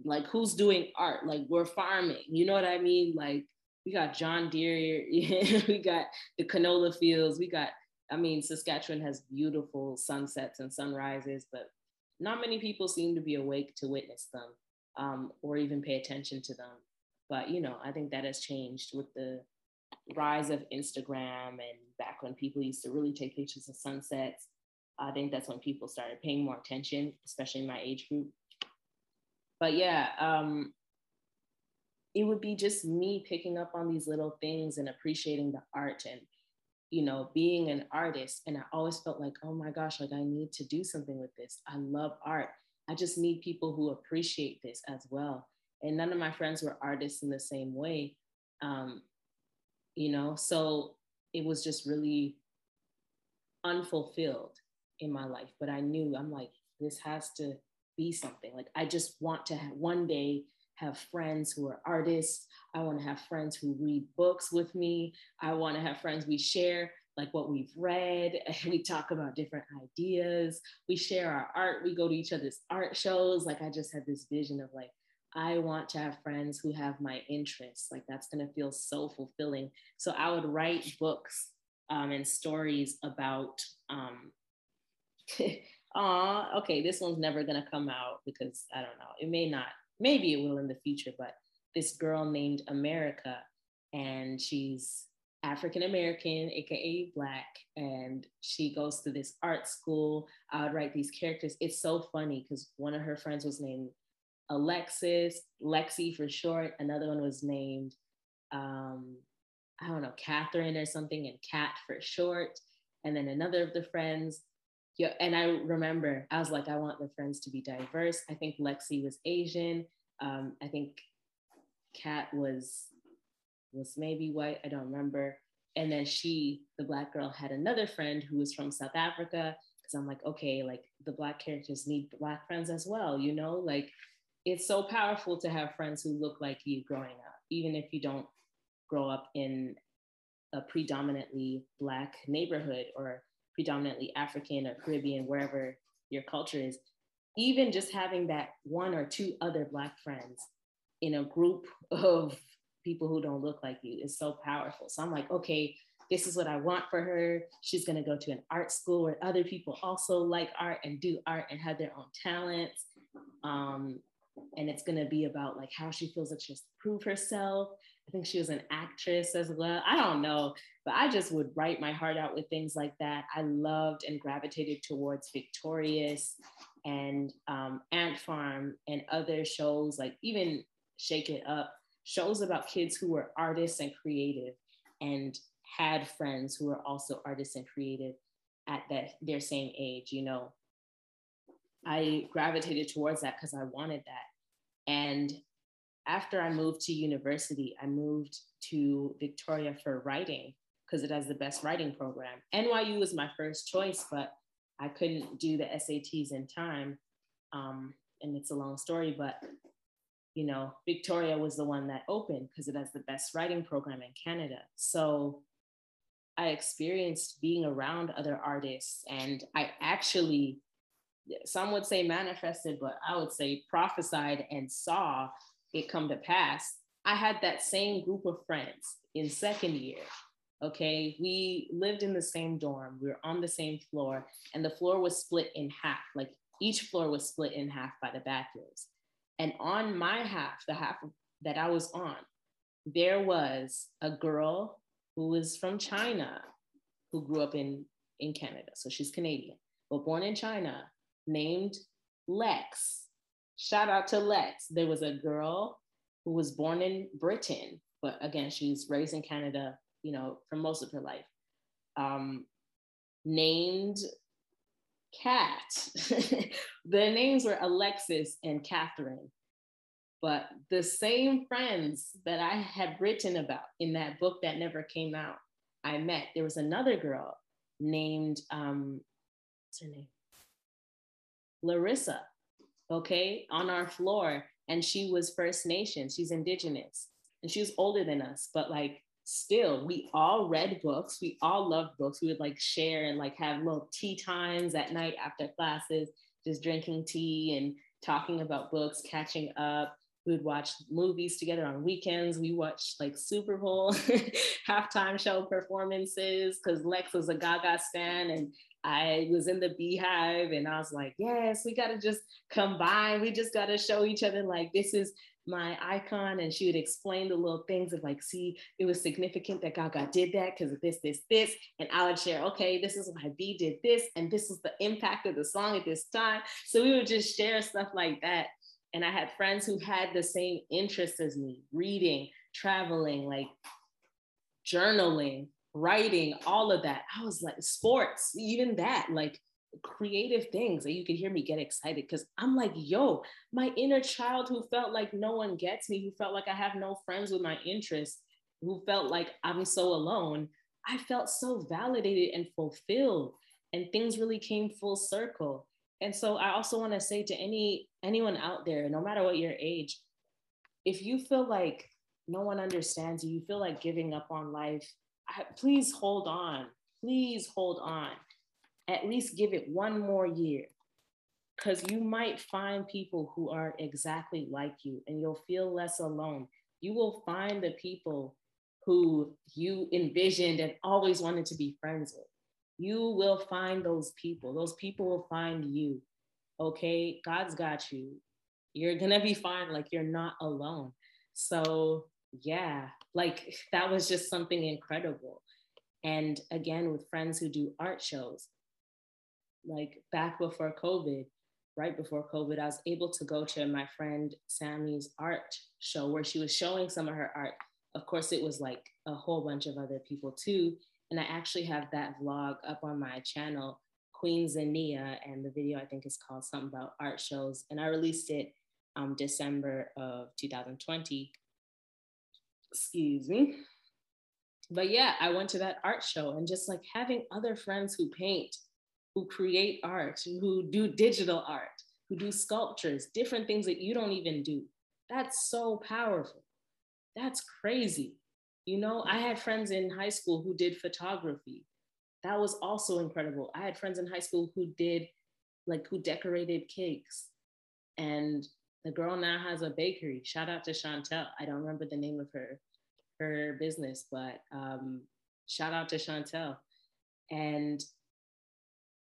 Like, who's doing art? Like, we're farming. You know what I mean? Like, we got John Deere, we got the canola fields, we got, I mean, Saskatchewan has beautiful sunsets and sunrises, but not many people seem to be awake to witness them um, or even pay attention to them. But, you know, I think that has changed with the rise of Instagram and back when people used to really take pictures of sunsets. I think that's when people started paying more attention, especially in my age group. But yeah, um, it would be just me picking up on these little things and appreciating the art and you know being an artist and i always felt like oh my gosh like i need to do something with this i love art i just need people who appreciate this as well and none of my friends were artists in the same way um, you know? So it was just really unfulfilled in my life but i knew i'm like this has to be something. Like i just want to have one day have friends who are artists. I want to have friends who read books with me. I want to have friends we share like what we've read we talk about different ideas. We share our art we go to each other's art shows. Like i just had this vision of like I want to have friends who have my interests. Like that's going to feel so fulfilling. So I would write books um, and stories about. Um, Aw, okay, this one's never to come out because I don't know. It may not. Maybe it will in the future. But this girl named America, and she's African American, aka Black, and she goes to this art school. I would write these characters. It's so funny because one of her friends was named Alexis, Lexi for short. Another one was named, um, I don't know, Catherine or something, and Cat for short. And then another of the friends, yeah, and I remember I was like, I want the friends to be diverse. I think Lexi was Asian. Um, I think Cat was was maybe white. I don't remember. And then she, the black girl, had another friend who was from South Africa. Because I'm like, okay, like the black characters need black friends as well, you know, like it's so powerful to have friends who look like you growing up, even if you don't grow up in a predominantly Black neighborhood or predominantly African or Caribbean, wherever your culture is. Even just having that one or two other Black friends in a group of people who don't look like you is so powerful. So I'm like, okay, this is what I want for her. She's going to go to an art school where other people also like art and do art and have their own talents. Um, and it's going to be about like how she feels like she has to prove herself I think she was an actress as well. I don't know, but I just would write my heart out with things like that. I loved and gravitated towards Victorious and um, Ant Farm and other shows, like even Shake It Up, shows about kids who were artists and creative and had friends who were also artists and creative at that their same age, you know. I gravitated towards that because I wanted that. And after I moved to university, I moved to Victoria for writing because it has the best writing program. NYU was my first choice, but I couldn't do the SATs in time. Um, and it's a long story, but you know, Victoria was the one that opened because it has the best writing program in Canada. So I experienced being around other artists and I actually, some would say manifested, but I would say prophesied and saw it come to pass. I had that same group of friends in second year. Okay, we lived in the same dorm, we were on the same floor, and the floor was split in half. Like each floor was split in half by the bathrooms. And on my half, the half that I was on, there was a girl who was from China who grew up in, in Canada. So she's Canadian, but born in China, named Lex. Shout out to Lex. There was a girl who was born in Britain, but again, she's raised in Canada, you know, for most of her life. Um, named Cat. the names were Alexis and Catherine. But the same friends that I had written about in that book that never came out, I met. There was another girl named, um, what's her name? Larissa, okay, on our floor. And she was First Nation, she's Indigenous, and she was older than us, but like still, we all read books. We all loved books. We would like share and like have little tea times at night after classes, just drinking tea and talking about books, catching up. We would watch movies together on weekends. We watched like Super Bowl halftime show performances because Lex was a Gaga stan and I was in the beehive and I was like, yes, we got to just combine. We just got to show each other like this is my icon and she would explain the little things of like, see, it was significant that Gaga did that because of this, this, this. And I would share, okay, this is why B did this, and this was the impact of the song at this time. So we would just share stuff like that. And I had friends who had the same interests as me, reading, traveling, like journaling, writing, all of that. I was like, sports, even that, like creative things that you could hear me get excited because I'm like, yo, my inner child who felt like no one gets me, who felt like I have no friends with my interests, who felt like I'm so alone, I felt so validated and fulfilled. And things really came full circle. And so I also want to say to any anyone out there, no matter what your age, if you feel like no one understands you, you feel like giving up on life, please hold on. Please hold on at least give it one more year because you might find people who are exactly like you and you'll feel less alone. You will find the people who you envisioned and always wanted to be friends with. You will find those people. Those people will find you. Okay, God's got you. You're gonna be fine. Like you're not alone. So, yeah, like that was just something incredible. And again, with friends who do art shows, like back before COVID, right before COVID, I was able to go to my friend Sammy's art show where she was showing some of her art. Of course, it was like a whole bunch of other people too. And I actually have that vlog up on my channel, Queen Zania, and the video I think is called something about art shows. And I released it um, December of 2020. Excuse me. But yeah, I went to that art show and just like having other friends who paint who create art, who do digital art, who do sculptures, different things that you don't even do. That's so powerful. That's crazy. You know, I had friends in high school who did photography. That was also incredible. I had friends in high school who did, like, who decorated cakes. And the girl now has a bakery. Shout out to Chantel. I don't remember the name of her her business, but um, shout out to Chantel. And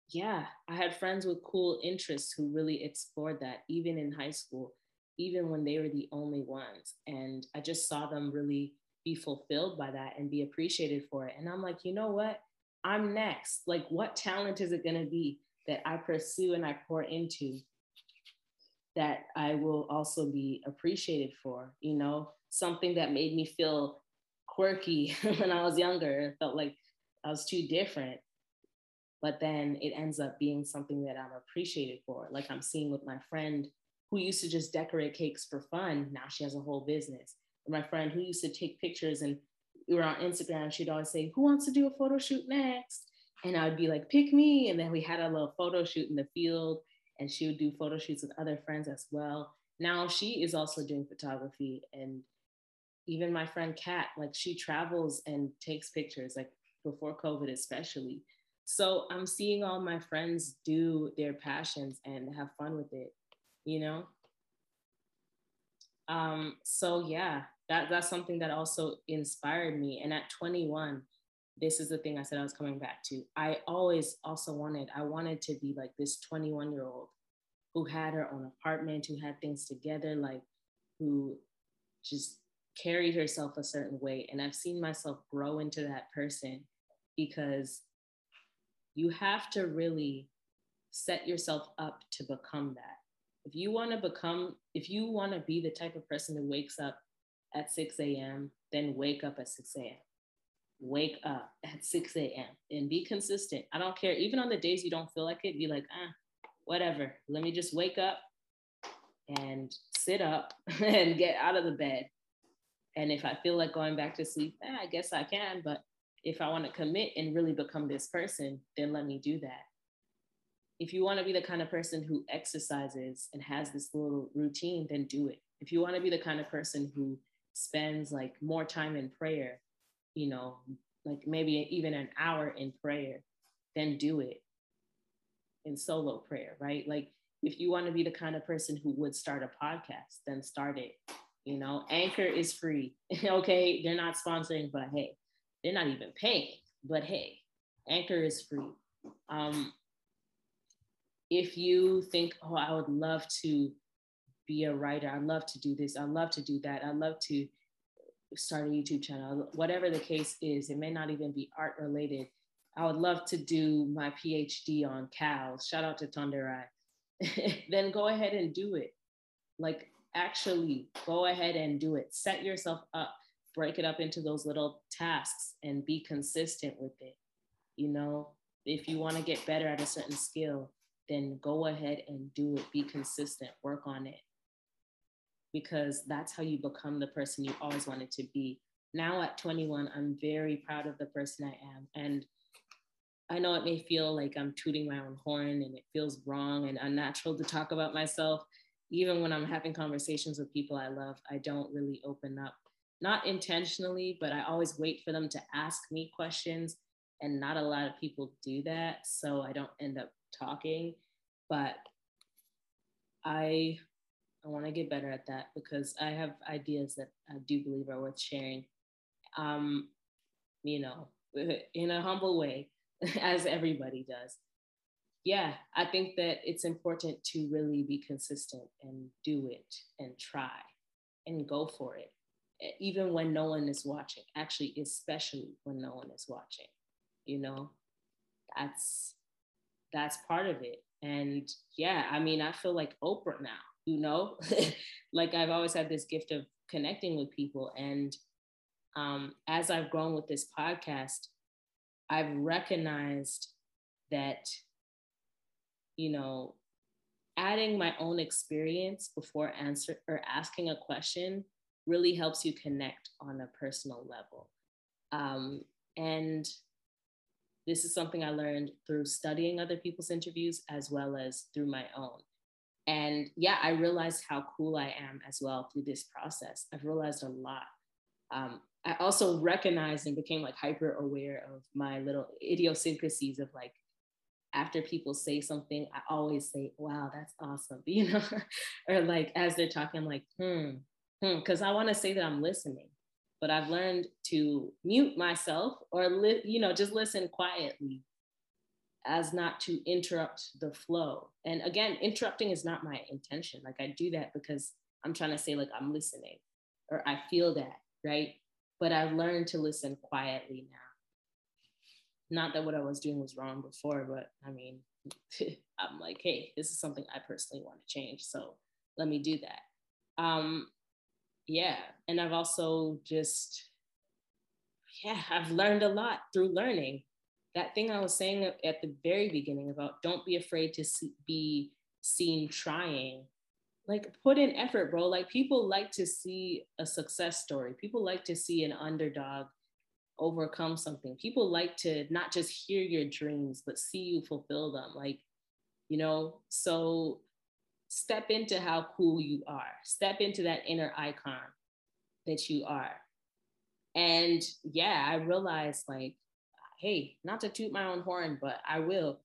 yeah, I had friends with cool interests who really explored that, even in high school, even when they were the only ones. And I just saw them really be fulfilled by that and be appreciated for it. And I'm like, you know what? I'm next. Like, what talent is it going to be that I pursue and I pour into that I will also be appreciated for? You know, something that made me feel quirky when I was younger. Felt like I was too different. But then it ends up being something that I'm appreciated for. Like I'm seeing with my friend who used to just decorate cakes for fun. Now she has a whole business. My friend who used to take pictures and we were on Instagram, she'd always say, Who wants to do a photo shoot next? And I'd be like, Pick me. And then we had a little photo shoot in the field, and she would do photo shoots with other friends as well. Now she is also doing photography. And even my friend Kat, like she travels and takes pictures, like before COVID, especially. So I'm seeing all my friends do their passions and have fun with it, you know? Um, so yeah, that, that's something that also inspired me. And at 21, this is the thing I said I was coming back to. I always also wanted, I wanted to be like this 21 year old who had her own apartment, who had things together, like who just carried herself a certain way. And I've seen myself grow into that person because you have to really set yourself up to become that. If you want to become, if you want to be the type of person who wakes up at 6 a.m., then wake up at 6 a.m. Wake up at 6 a.m. and be consistent. I don't care. Even on the days you don't feel like it, be like, ah, whatever. Let me just wake up and sit up and get out of the bed. And if I feel like going back to sleep, eh, I guess I can. But if I want to commit and really become this person, then let me do that. If you want to be the kind of person who exercises and has this little routine, then do it. If you want to be the kind of person who spends like more time in prayer, you know, like maybe even an hour in prayer, then do it in solo prayer, right? Like if you want to be the kind of person who would start a podcast, then start it. You know, Anchor is free. okay, they're not sponsoring, but hey, they're not even paying. But hey, Anchor is free. Um, if you think, oh, I would love to be a writer. I love to do this. I love to do that. I love to start a YouTube channel. Whatever the case is, it may not even be art related. I would love to do my PhD on cows. Shout out to Tonderai. then go ahead and do it. Like actually go ahead and do it. Set yourself up, break it up into those little tasks and be consistent with it. You know, if you want to get better at a certain skill, then go ahead and do it. Be consistent, work on it because that's how you become the person you always wanted to be. Now at 21, I'm very proud of the person I am. And I know it may feel like I'm tooting my own horn and it feels wrong and unnatural to talk about myself. Even when I'm having conversations with people I love, I don't really open up, not intentionally, but I always wait for them to ask me questions. And not a lot of people do that. So I don't end up talking. But I I want to get better at that because I have ideas that I do believe are worth sharing. Um, you know, in a humble way, as everybody does. Yeah, I think that it's important to really be consistent and do it and try and go for it, even when no one is watching. Actually, especially when no one is watching. You know, that's that's part of it. And yeah, I mean, I feel like Oprah now you know? Like i've always had this gift of connecting with people. And um, as i've grown with this podcast i've recognized that you know adding my own experience before answer or asking a question really helps you connect on a personal level. Um, and this is something i learned through studying other people's interviews as well as through my own and yeah, I realized how cool I am as well through this process. I've realized a lot. Um, I also recognized and became like hyper aware of my little idiosyncrasies of like, after people say something, I always say, wow, that's awesome, you know? or like as they're talking, I'm like, hmm, hmm, because I want to say that I'm listening. But I've learned to mute myself or, li- you know, just listen quietly as not to interrupt the flow. And again, interrupting is not my intention. Like I do that because I'm trying to say, like, I'm listening or I feel that, right? but I've learned to listen quietly now. Not that what I was doing was wrong before, but I mean, I'm like, hey, this is something I personally want to change. So let me do that. Um, yeah. And I've also just, yeah, I've learned a lot through learning. That thing I was saying at the very beginning about don't be afraid to see, be seen trying. Like put in effort, bro. Like people like to see a success story. People like to see an underdog overcome something. People like to not just hear your dreams, but see you fulfill them. Like, you know, so step into how cool you are, step into that inner icon that you are. And yeah, I realized like, hey, not to toot my own horn, but I will.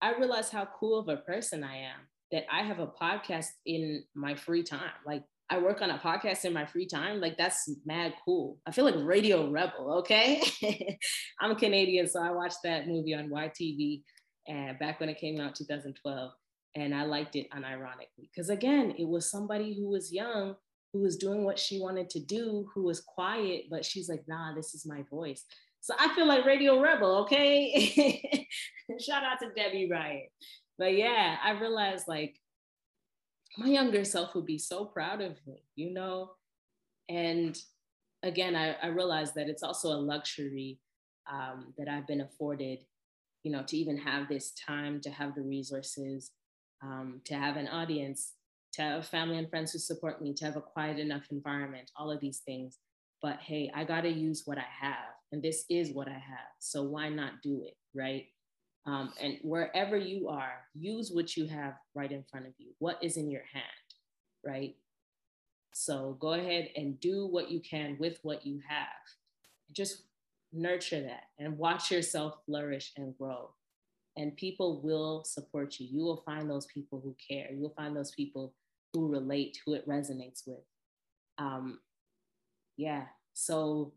I realized how cool of a person I am that I have a podcast in my free time. Like I work on a podcast in my free time. Like that's mad cool. I feel like Radio Rebel. Okay, I'm Canadian, so I watched that movie on YTV, and back when it came out, 2012, and I liked it unironically because again, it was somebody who was young, who was doing what she wanted to do, who was quiet, but she's like, nah, this is my voice. So I feel like Radio Rebel. Okay, shout out to Debby Ryan. But yeah, I realized like my younger self would be so proud of me, you know? And again, I, I realized that it's also a luxury um, that I've been afforded, you know, to even have this time, to have the resources, um, to have an audience, to have family and friends who support me, to have a quiet enough environment, all of these things. But hey, I got to use what I have. And this is what I have. So why not do it? Right. Um, and wherever you are, use what you have right in front of you. What is in your hand, right? So go ahead and do what you can with what you have. Just nurture that and watch yourself flourish and grow. And people will support you. You will find those people who care. You will find those people who relate, who it resonates with. Um, yeah. So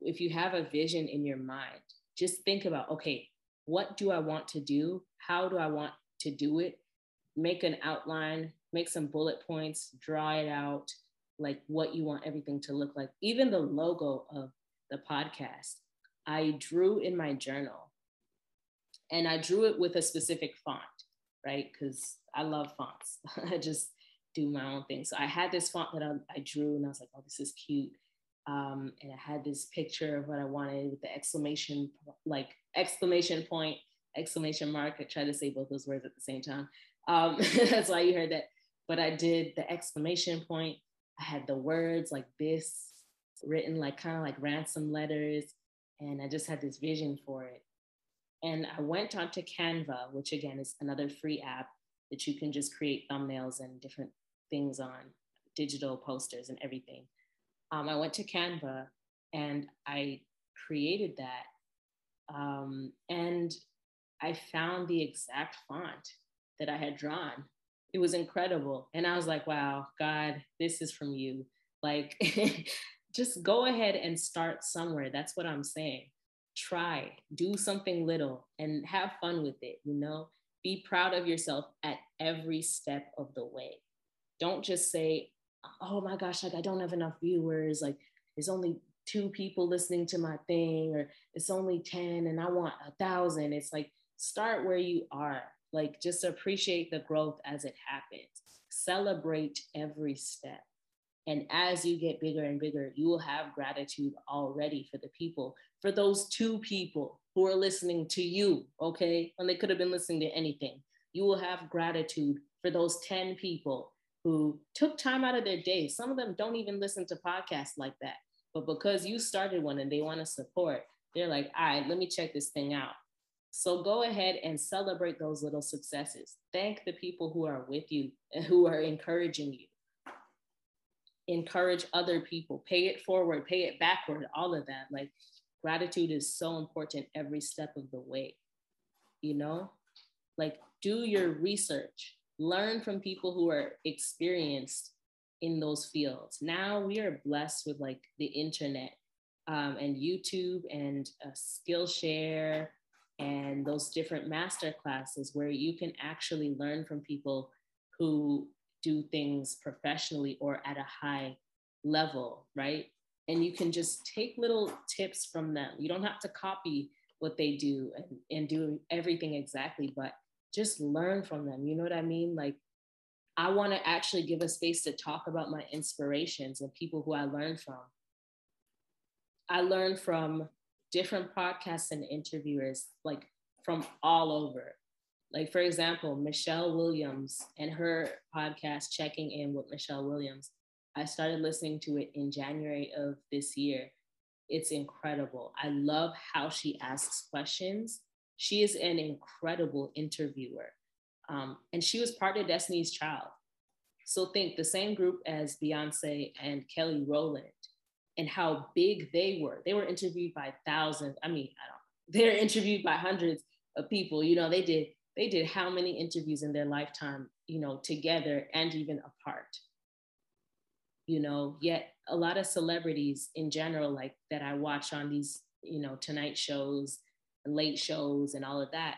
if you have a vision in your mind, just think about okay, what do I want to do? How do I want to do it? Make an outline, make some bullet points, draw it out, like what you want everything to look like. Even the logo of the podcast, I drew in my journal and I drew it with a specific font, right? Because I love fonts. I just do my own thing. So I had this font that I, I drew and I was like, oh, this is cute. Um, and I had this picture of what I wanted with the exclamation, like exclamation point, exclamation mark. I tried to say both those words at the same time. Um, that's why you heard that. But I did the exclamation point. I had the words like this written like kind of like ransom letters. And I just had this vision for it. And I went onto Canva, which again is another free app that you can just create thumbnails and different things on, digital posters and everything um, I went to Canva and I created that. Um, and I found the exact font that I had drawn. It was incredible. And I was like, wow, God, this is from you. Like, just go ahead and start somewhere. That's what I'm saying. Try, do something little and have fun with it, you know? Be proud of yourself at every step of the way. Don't just say, oh my gosh, like I don't have enough viewers, like there's only two people listening to my thing, or it's only 10 and I want a thousand. It's like start where you are. Like just appreciate the growth as it happens. Celebrate every step. And as you get bigger and bigger, you will have gratitude already for the people, for those two people who are listening to you, okay? When they could have been listening to anything. You will have gratitude for those 10 people who took time out of their day. Some of them don't even listen to podcasts like that. But because you started one and they want to support, they're like, all right, let me check this thing out. So go ahead and celebrate those little successes. Thank the people who are with you and who are encouraging you. Encourage other people, pay it forward, pay it backward, all of that. Like gratitude is so important every step of the way. You know, like do your research, learn from people who are experienced in those fields. Now we are blessed with like the internet um, and YouTube and uh, Skillshare and those different master classes where you can actually learn from people who do things professionally or at a high level, right? and you can just take little tips from them. You don't have to copy what they do and, and do everything exactly, but just learn from them. You know what I mean? Like, I want to actually give a space to talk about my inspirations and people who I learn from. I learn from different podcasts and interviewers, like from all over. Like, for example, Michelle Williams and her podcast, Checking In with Michelle Williams. I started listening to it in January of this year. It's incredible. I love how she asks questions. She is an incredible interviewer. Um, and she was part of Destiny's Child. So think the same group as Beyonce and Kelly Rowland and how big they were. They were interviewed by thousands. I mean, I don't they're interviewed by hundreds of people. You know, they did they did how many interviews in their lifetime, you know, together and even apart. You know, yet a lot of celebrities in general, like that I watch on these, you know, tonight shows late shows and all of that,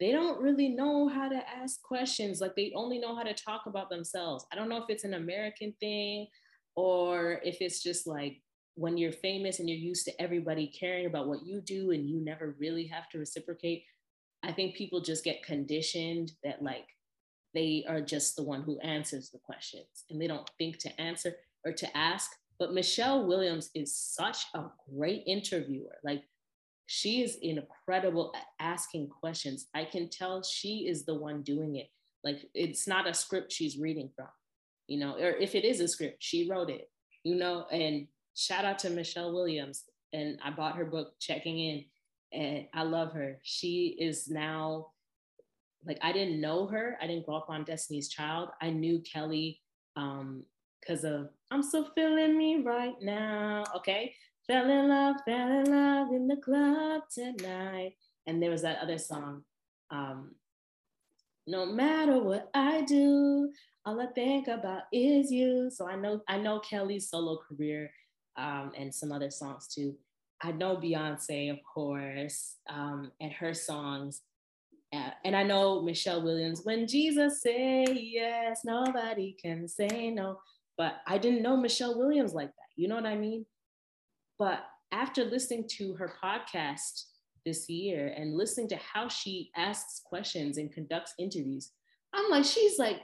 they don't really know how to ask questions. Like they only know how to talk about themselves. I don't know if it's an American thing or if it's just like when you're famous and you're used to everybody caring about what you do and you never really have to reciprocate. I think people just get conditioned that like they are just the one who answers the questions and they don't think to answer or to ask. But Michelle Williams is such a great interviewer. Like she is incredible at asking questions. I can tell she is the one doing it. Like it's not a script she's reading from, you know, or if it is a script, she wrote it, you know, and shout out to Michelle Williams. And I bought her book, Checking In, and I love her. She is now like I didn't know her. I didn't grow up on Destiny's Child. I knew Kelly um because of I'm so feeling me right now. Okay. Fell in love, fell in love in the club tonight. And there was that other song. Um, no matter what I do, all I think about is you. So I know I know Kelly's solo career um, and some other songs too. I know Beyonce, of course, um, and her songs. Uh, and I know Michelle Williams, when Jesus say yes, nobody can say no. But I didn't know Michelle Williams like that. You know what I mean? But after listening to her podcast this year and listening to how she asks questions and conducts interviews, I'm like, she's like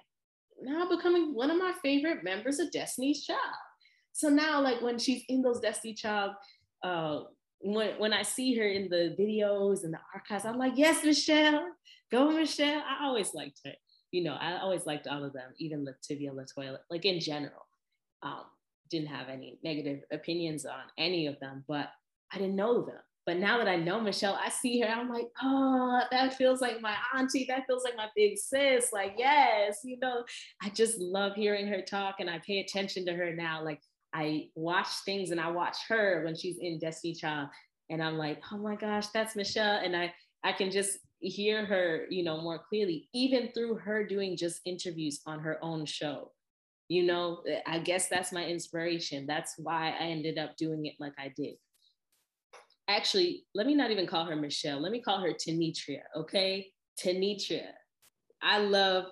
now becoming one of my favorite members of Destiny's Child. So now, like when she's in those Destiny Child, uh, when when I see her in the videos and the archives, I'm like, yes, Michelle, go Michelle. I always liked her. You know, I always liked all of them, even LaTavia LeToya, like in general. Um, didn't have any negative opinions on any of them, but I didn't know them. But now that I know Michelle, I see her, I'm like, oh, that feels like my auntie. That feels like my big sis. Like, yes, you know, I just love hearing her talk and I pay attention to her now. Like, I watch things and I watch her when she's in Destiny Child, and I'm like, oh my gosh, that's Michelle, and I I can just hear her, you know, more clearly, even through her doing just interviews on her own show. You know, eh, I guess that's my inspiration. That's why I ended up doing it like I did. Actually, let me not even call her Michelle. Let me call her Tenitra, okay? Tenitra. I love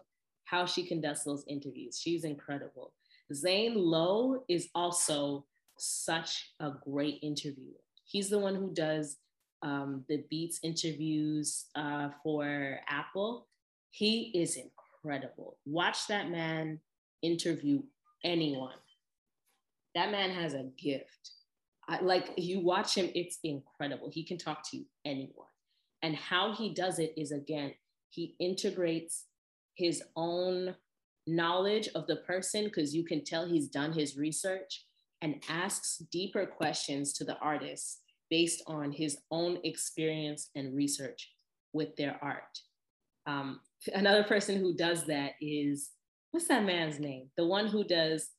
how she conducts those interviews. She's incredible. Zane Lowe is also such a great interviewer. He's the one who does um, the Beats interviews uh, for Apple. He is incredible. Watch that man interview anyone. That man has a gift. I, like you watch him, it's incredible. He can talk to anyone. And how he does it is again, he integrates his own knowledge of the person because you can tell he's done his research and asks deeper questions to the artist based on his own experience and research with their art. Um, another person who does that is what's that man's name? The one who does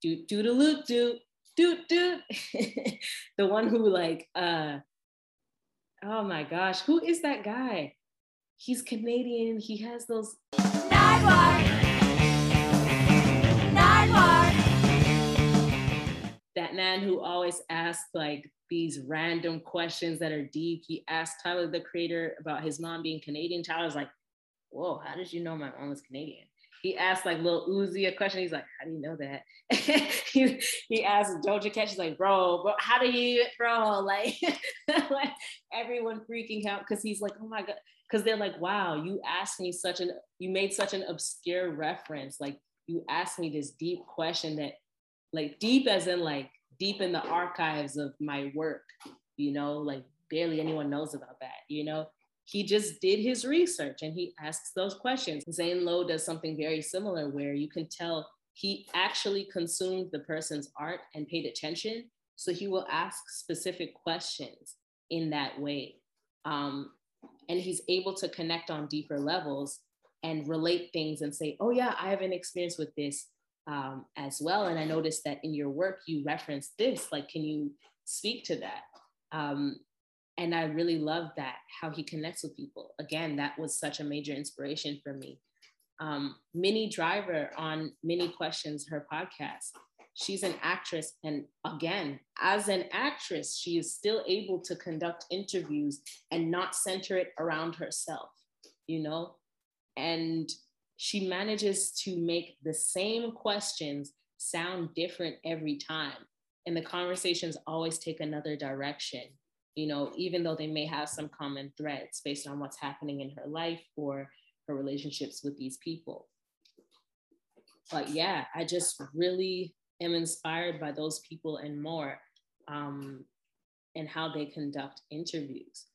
do do do do do do do. the one who like uh oh my gosh, who is that guy? He's Canadian. He has those. That man who always asks like these random questions that are deep. He asked Tyler the creator about his mom being Canadian. Tyler's like, whoa, how did you know my mom was Canadian? he asked like Lil Uzi a question. He's like, "How do you know that?" he, he asked Doja Cat. She's like, "Bro, bro, how do you, bro?" Like, like everyone freaking out because he's like, "Oh my god," because they're like, "Wow, you asked me such an, you made such an obscure reference. Like, you asked me this deep question that, like, deep as in like deep in the archives of my work. You know, like barely anyone knows about that. You know." he just did his research and he asks those questions. Zane Lowe does something very similar where you can tell he actually consumed the person's art and paid attention. So he will ask specific questions in that way. Um, and he's able to connect on deeper levels and relate things and say, oh, yeah, I have an experience with this um, as well. And I noticed that in your work, you referenced this. Like, can you speak to that? Um, and I really love that how he connects with people. Again, that was such a major inspiration for me. Um, Minnie Driver on Minnie Questions, her podcast. She's an actress, and again, as an actress, she is still able to conduct interviews and not center it around herself, you know. And she manages to make the same questions sound different every time, and the conversations always take another direction you know, even though they may have some common threads based on what's happening in her life or her relationships with these people. But yeah, I just really am inspired by those people and more um, and how they conduct interviews.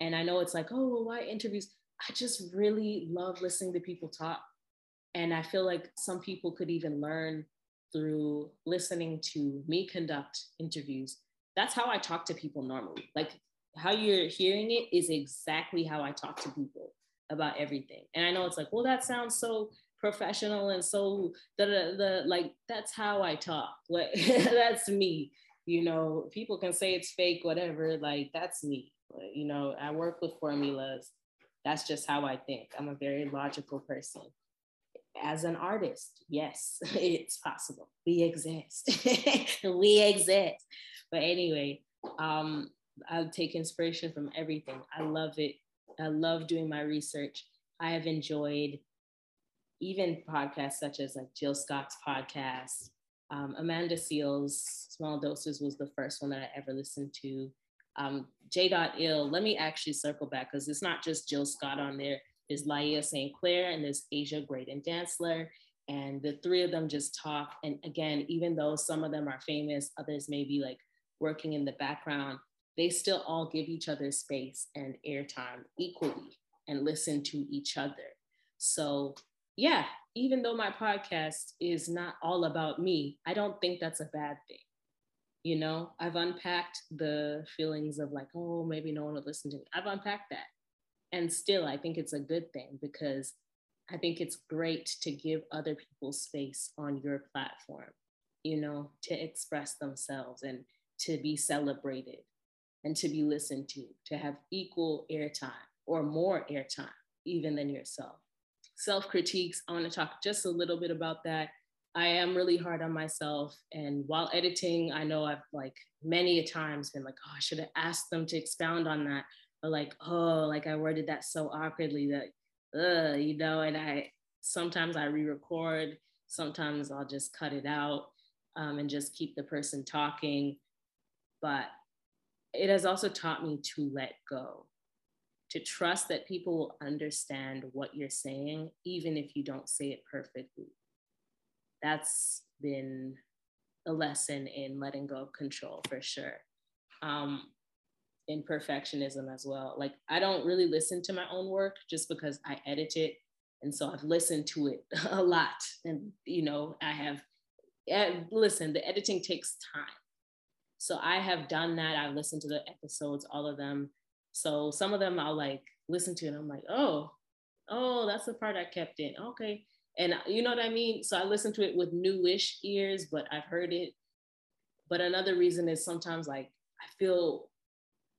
And I know it's like, oh, well, why interviews? I just really love listening to people talk. And I feel like some people could even learn through listening to me conduct interviews that's how I talk to people normally. Like how you're hearing it is exactly how I talk to people about everything. And I know it's like, well, that sounds so professional and so the the like that's how I talk. Like that's me. You know, people can say it's fake, whatever. Like that's me. You know, I work with formulas. That's just how I think. I'm a very logical person. As an artist, yes, it's possible. We exist. we exist. But anyway, um, I take inspiration from everything. I love it. I love doing my research. I have enjoyed even podcasts such as like Jill Scott's podcast. Um, Amanda Seales, Small Doses was the first one that I ever listened to. Um, J. Ill, let me actually circle back because it's not just Jill Scott on there. There's Laiya St. Clair and there's Asia Graydon Dantzler. And the three of them just talk. And again, even though some of them are famous, others may be like working in the background, they still all give each other space and airtime equally and listen to each other. So, yeah, even though my podcast is not all about me, I don't think that's a bad thing. You know, I've unpacked the feelings of like, oh, maybe no one would listen to me. I've unpacked that. And still, I think it's a good thing because I think it's great to give other people space on your platform, you know, to express themselves and to be celebrated and to be listened to, to have equal airtime or more airtime even than yourself. Self critiques, I want to talk just a little bit about that. I am really hard on myself. And while editing, I know I've like many a times been like, oh, I should have asked them to expound on that. But like, oh, like I worded that so awkwardly that, uh, you know, and I sometimes I re record, sometimes I'll just cut it out um, and just keep the person talking but it has also taught me to let go, to trust that people will understand what you're saying, even if you don't say it perfectly. That's been a lesson in letting go of control for sure. Um, in perfectionism as well. Like I don't really listen to my own work just because I edit it. And so I've listened to it a lot. And, you know, I have, eh, listen, the editing takes time. So I have done that. I've listened to the episodes, all of them. So some of them I'll like listen to and I'm like, oh, oh, that's the part I kept in. Okay. And you know what I mean? So I listen to it with newish ears, but I've heard it. But another reason is sometimes like I feel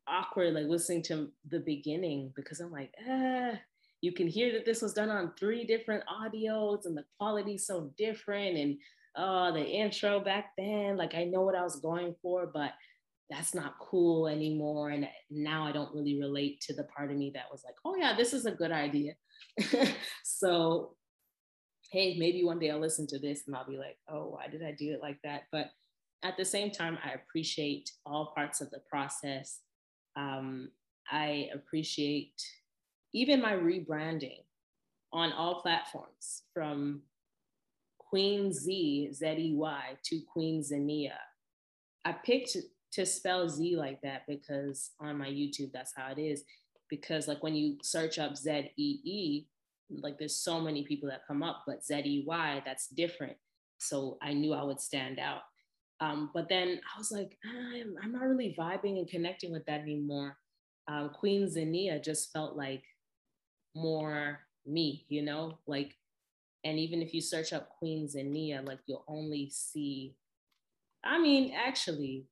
awkward like listening to the beginning because I'm like, ah, you can hear that this was done on three different audios and the quality's so different. And oh, the intro back then, like I know what I was going for, but that's not cool anymore. And now I don't really relate to the part of me that was like, oh, yeah, this is a good idea. so hey, maybe one day I'll listen to this and I'll be like, oh, why did I do it like that? But at the same time, I appreciate all parts of the process. Um, I appreciate even my rebranding on all platforms from Queen Z, Z E Y, to Queen Zania. I picked to spell Z like that because on my YouTube, that's how it is. Because, like, when you search up Z E E, like, there's so many people that come up, but Z E Y, that's different. So I knew I would stand out. Um, but then I was like, I'm, I'm, not really vibing and connecting with that anymore. Um, Queen Zania just felt like more me, you know, like, and even if you search up Queen Zania, like you'll only see, I mean, actually,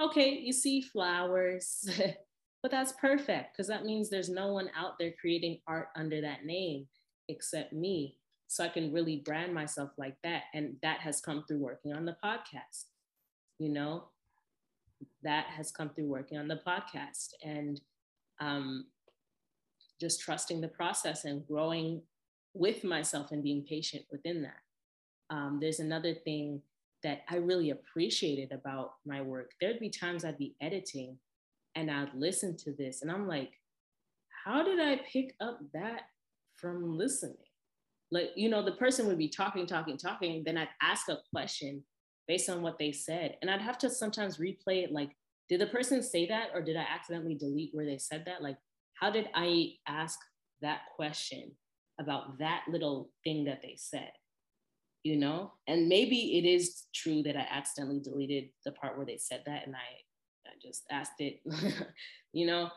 okay, you see flowers, but that's perfect because that means there's no one out there creating art under that name except me so I can really brand myself like that. And that has come through working on the podcast. You know, that has come through working on the podcast and um, just trusting the process and growing with myself and being patient within that. Um, there's another thing that I really appreciated about my work. There'd be times I'd be editing and I'd listen to this and I'm like, how did I pick up that from listening? like you know the person would be talking talking talking then i'd ask a question based on what they said and i'd have to sometimes replay it like did the person say that or did i accidentally delete where they said that? Like how did i ask that question about that little thing that they said? You know? And maybe it is true that i accidentally deleted the part where they said that and i i just asked it you know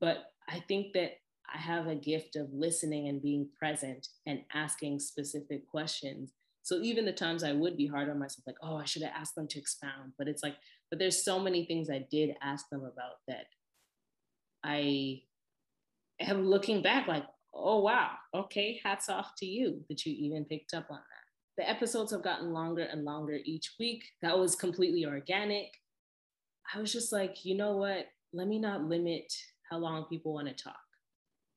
but i think that I have a gift of listening and being present and asking specific questions. So even the times I would be hard on myself, like, oh, I should have asked them to expound. But it's like, but there's so many things I did ask them about that I am looking back like, oh, wow, okay, hats off to you that you even picked up on that. The episodes have gotten longer and longer each week. That was completely organic. I was just like, you know what? Let me not limit how long people want to talk.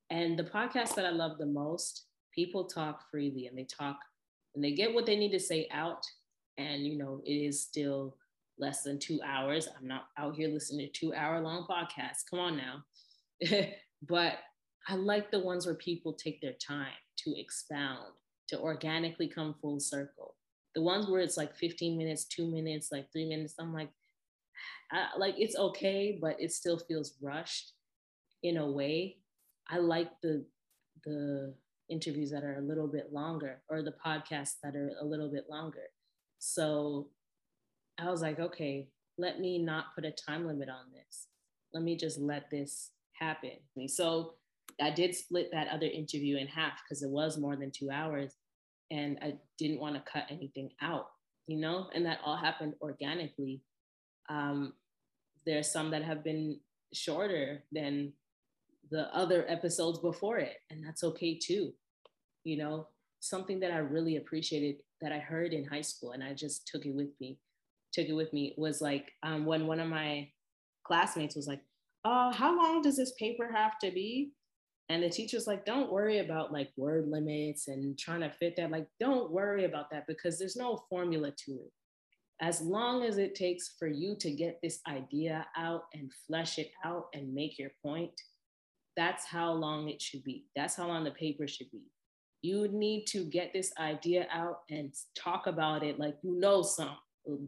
And the podcast that I love the most, people talk freely and they talk and they get what they need to say out. And, you know, it is still less than two hours. I'm not out here listening to two hour long podcasts. Come on now. but I like the ones where people take their time to expound, to organically come full circle. The ones where it's like 15 minutes, two minutes, like three minutes, I'm like, I, like it's okay, but it still feels rushed in a way I like the the interviews that are a little bit longer or the podcasts that are a little bit longer. So I was like, okay, let me not put a time limit on this. Let me just let this happen. So I did split that other interview in half because it was more than two hours and I didn't want to cut anything out, you know, and that all happened organically. Um, there's some that have been shorter than the other episodes before it and that's okay too. You know something that i really appreciated that i heard in high school and i just took it with me took it with me was like um, when one of my classmates was like oh how long does this paper have to be? And the teacher's like don't worry about like word limits and trying to fit that like don't worry about that because there's no formula to it as long as it takes for you to get this idea out and flesh it out and make your point that's how long it should be. That's how long the paper should be. You need to get this idea out and talk about it like you know some,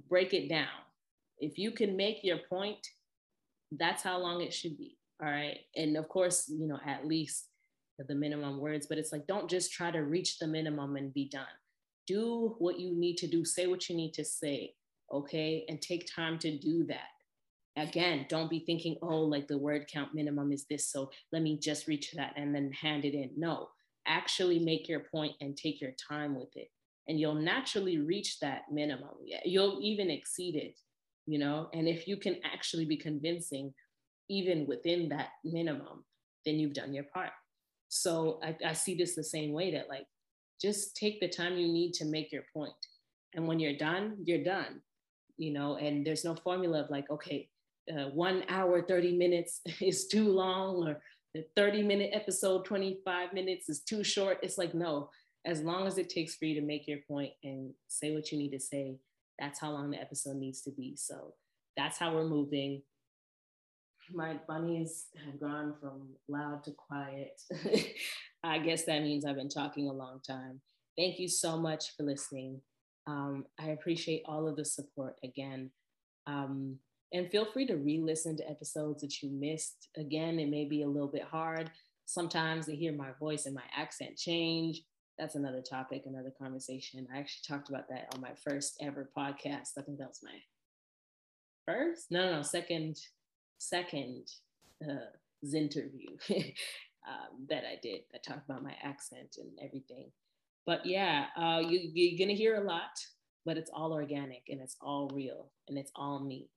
break it down. If you can make your point, that's how long it should be. All right. And of course, you know, at least the minimum words, but it's like, don't just try to reach the minimum and be done. Do what you need to do, say what you need to say. Okay. And take time to do that again, don't be thinking, oh, like the word count minimum is this. So let me just reach that and then hand it in. No, actually make your point and take your time with it. And you'll naturally reach that minimum. You'll even exceed it, you know? And if you can actually be convincing, even within that minimum, then you've done your part. So I, I see this the same way that, like, just take the time you need to make your point. And when you're done, you're done, you know? And there's no formula of like, okay, uh, one hour, 30 minutes is too long, or the 30 minute episode, 25 minutes is too short. It's like, no, as long as it takes for you to make your point and say what you need to say, that's how long the episode needs to be. So that's how we're moving. My bunnies have gone from loud to quiet. I guess that means I've been talking a long time. Thank you so much for listening. Um, I appreciate all of the support again. Um, and feel free to re listen to episodes that you missed. Again, it may be a little bit hard sometimes to hear my voice and my accent change. That's another topic, another conversation. I actually talked about that on my first ever podcast. I think that was my first, no, no, no second, second uh, interview um, that I did. I talked about my accent and everything. But yeah, uh, you, you're gonna hear a lot, but it's all organic and it's all real and it's all me.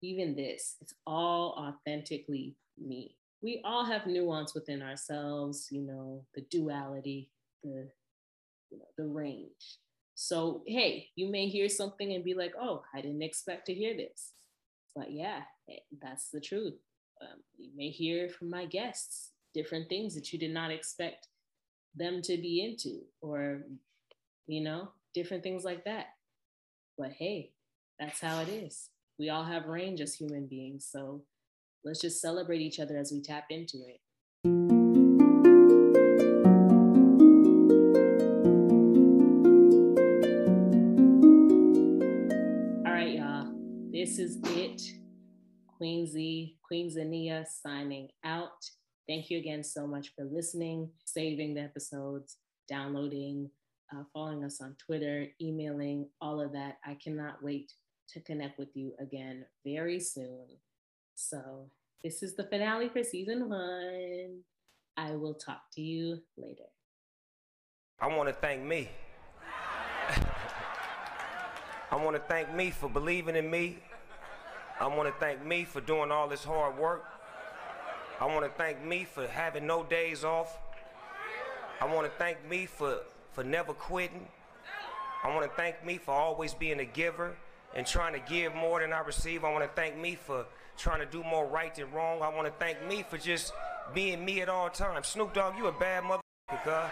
Even this, it's all authentically me. We all have nuance within ourselves, you know, the duality, the you know, the range. So hey, you may hear something and be like, "Oh, I didn't expect to hear this," but yeah, eh, that's the truth. Um, you may hear from my guests different things that you did not expect them to be into or you know different things like that. But hey that's how it is. We all have range as human beings so let's just celebrate each other as we tap into it. All right y'all. This is it. Queen z queen zania signing out Thank you again so much for listening, saving the episodes, downloading, uh, following us on Twitter, emailing, all of that. I cannot wait to connect with you again very soon. So, this is the finale for season one. I will talk to you later. I want to thank me. I want to thank me for believing in me. I want to thank me for doing all this hard work. I want to thank me for having no days off. I want to thank me for, for never quitting. I want to thank me for always being a giver and trying to give more than I receive. I want to thank me for trying to do more right than wrong. I want to thank me for just being me at all times. Snoop Dogg, you a bad motherfucker.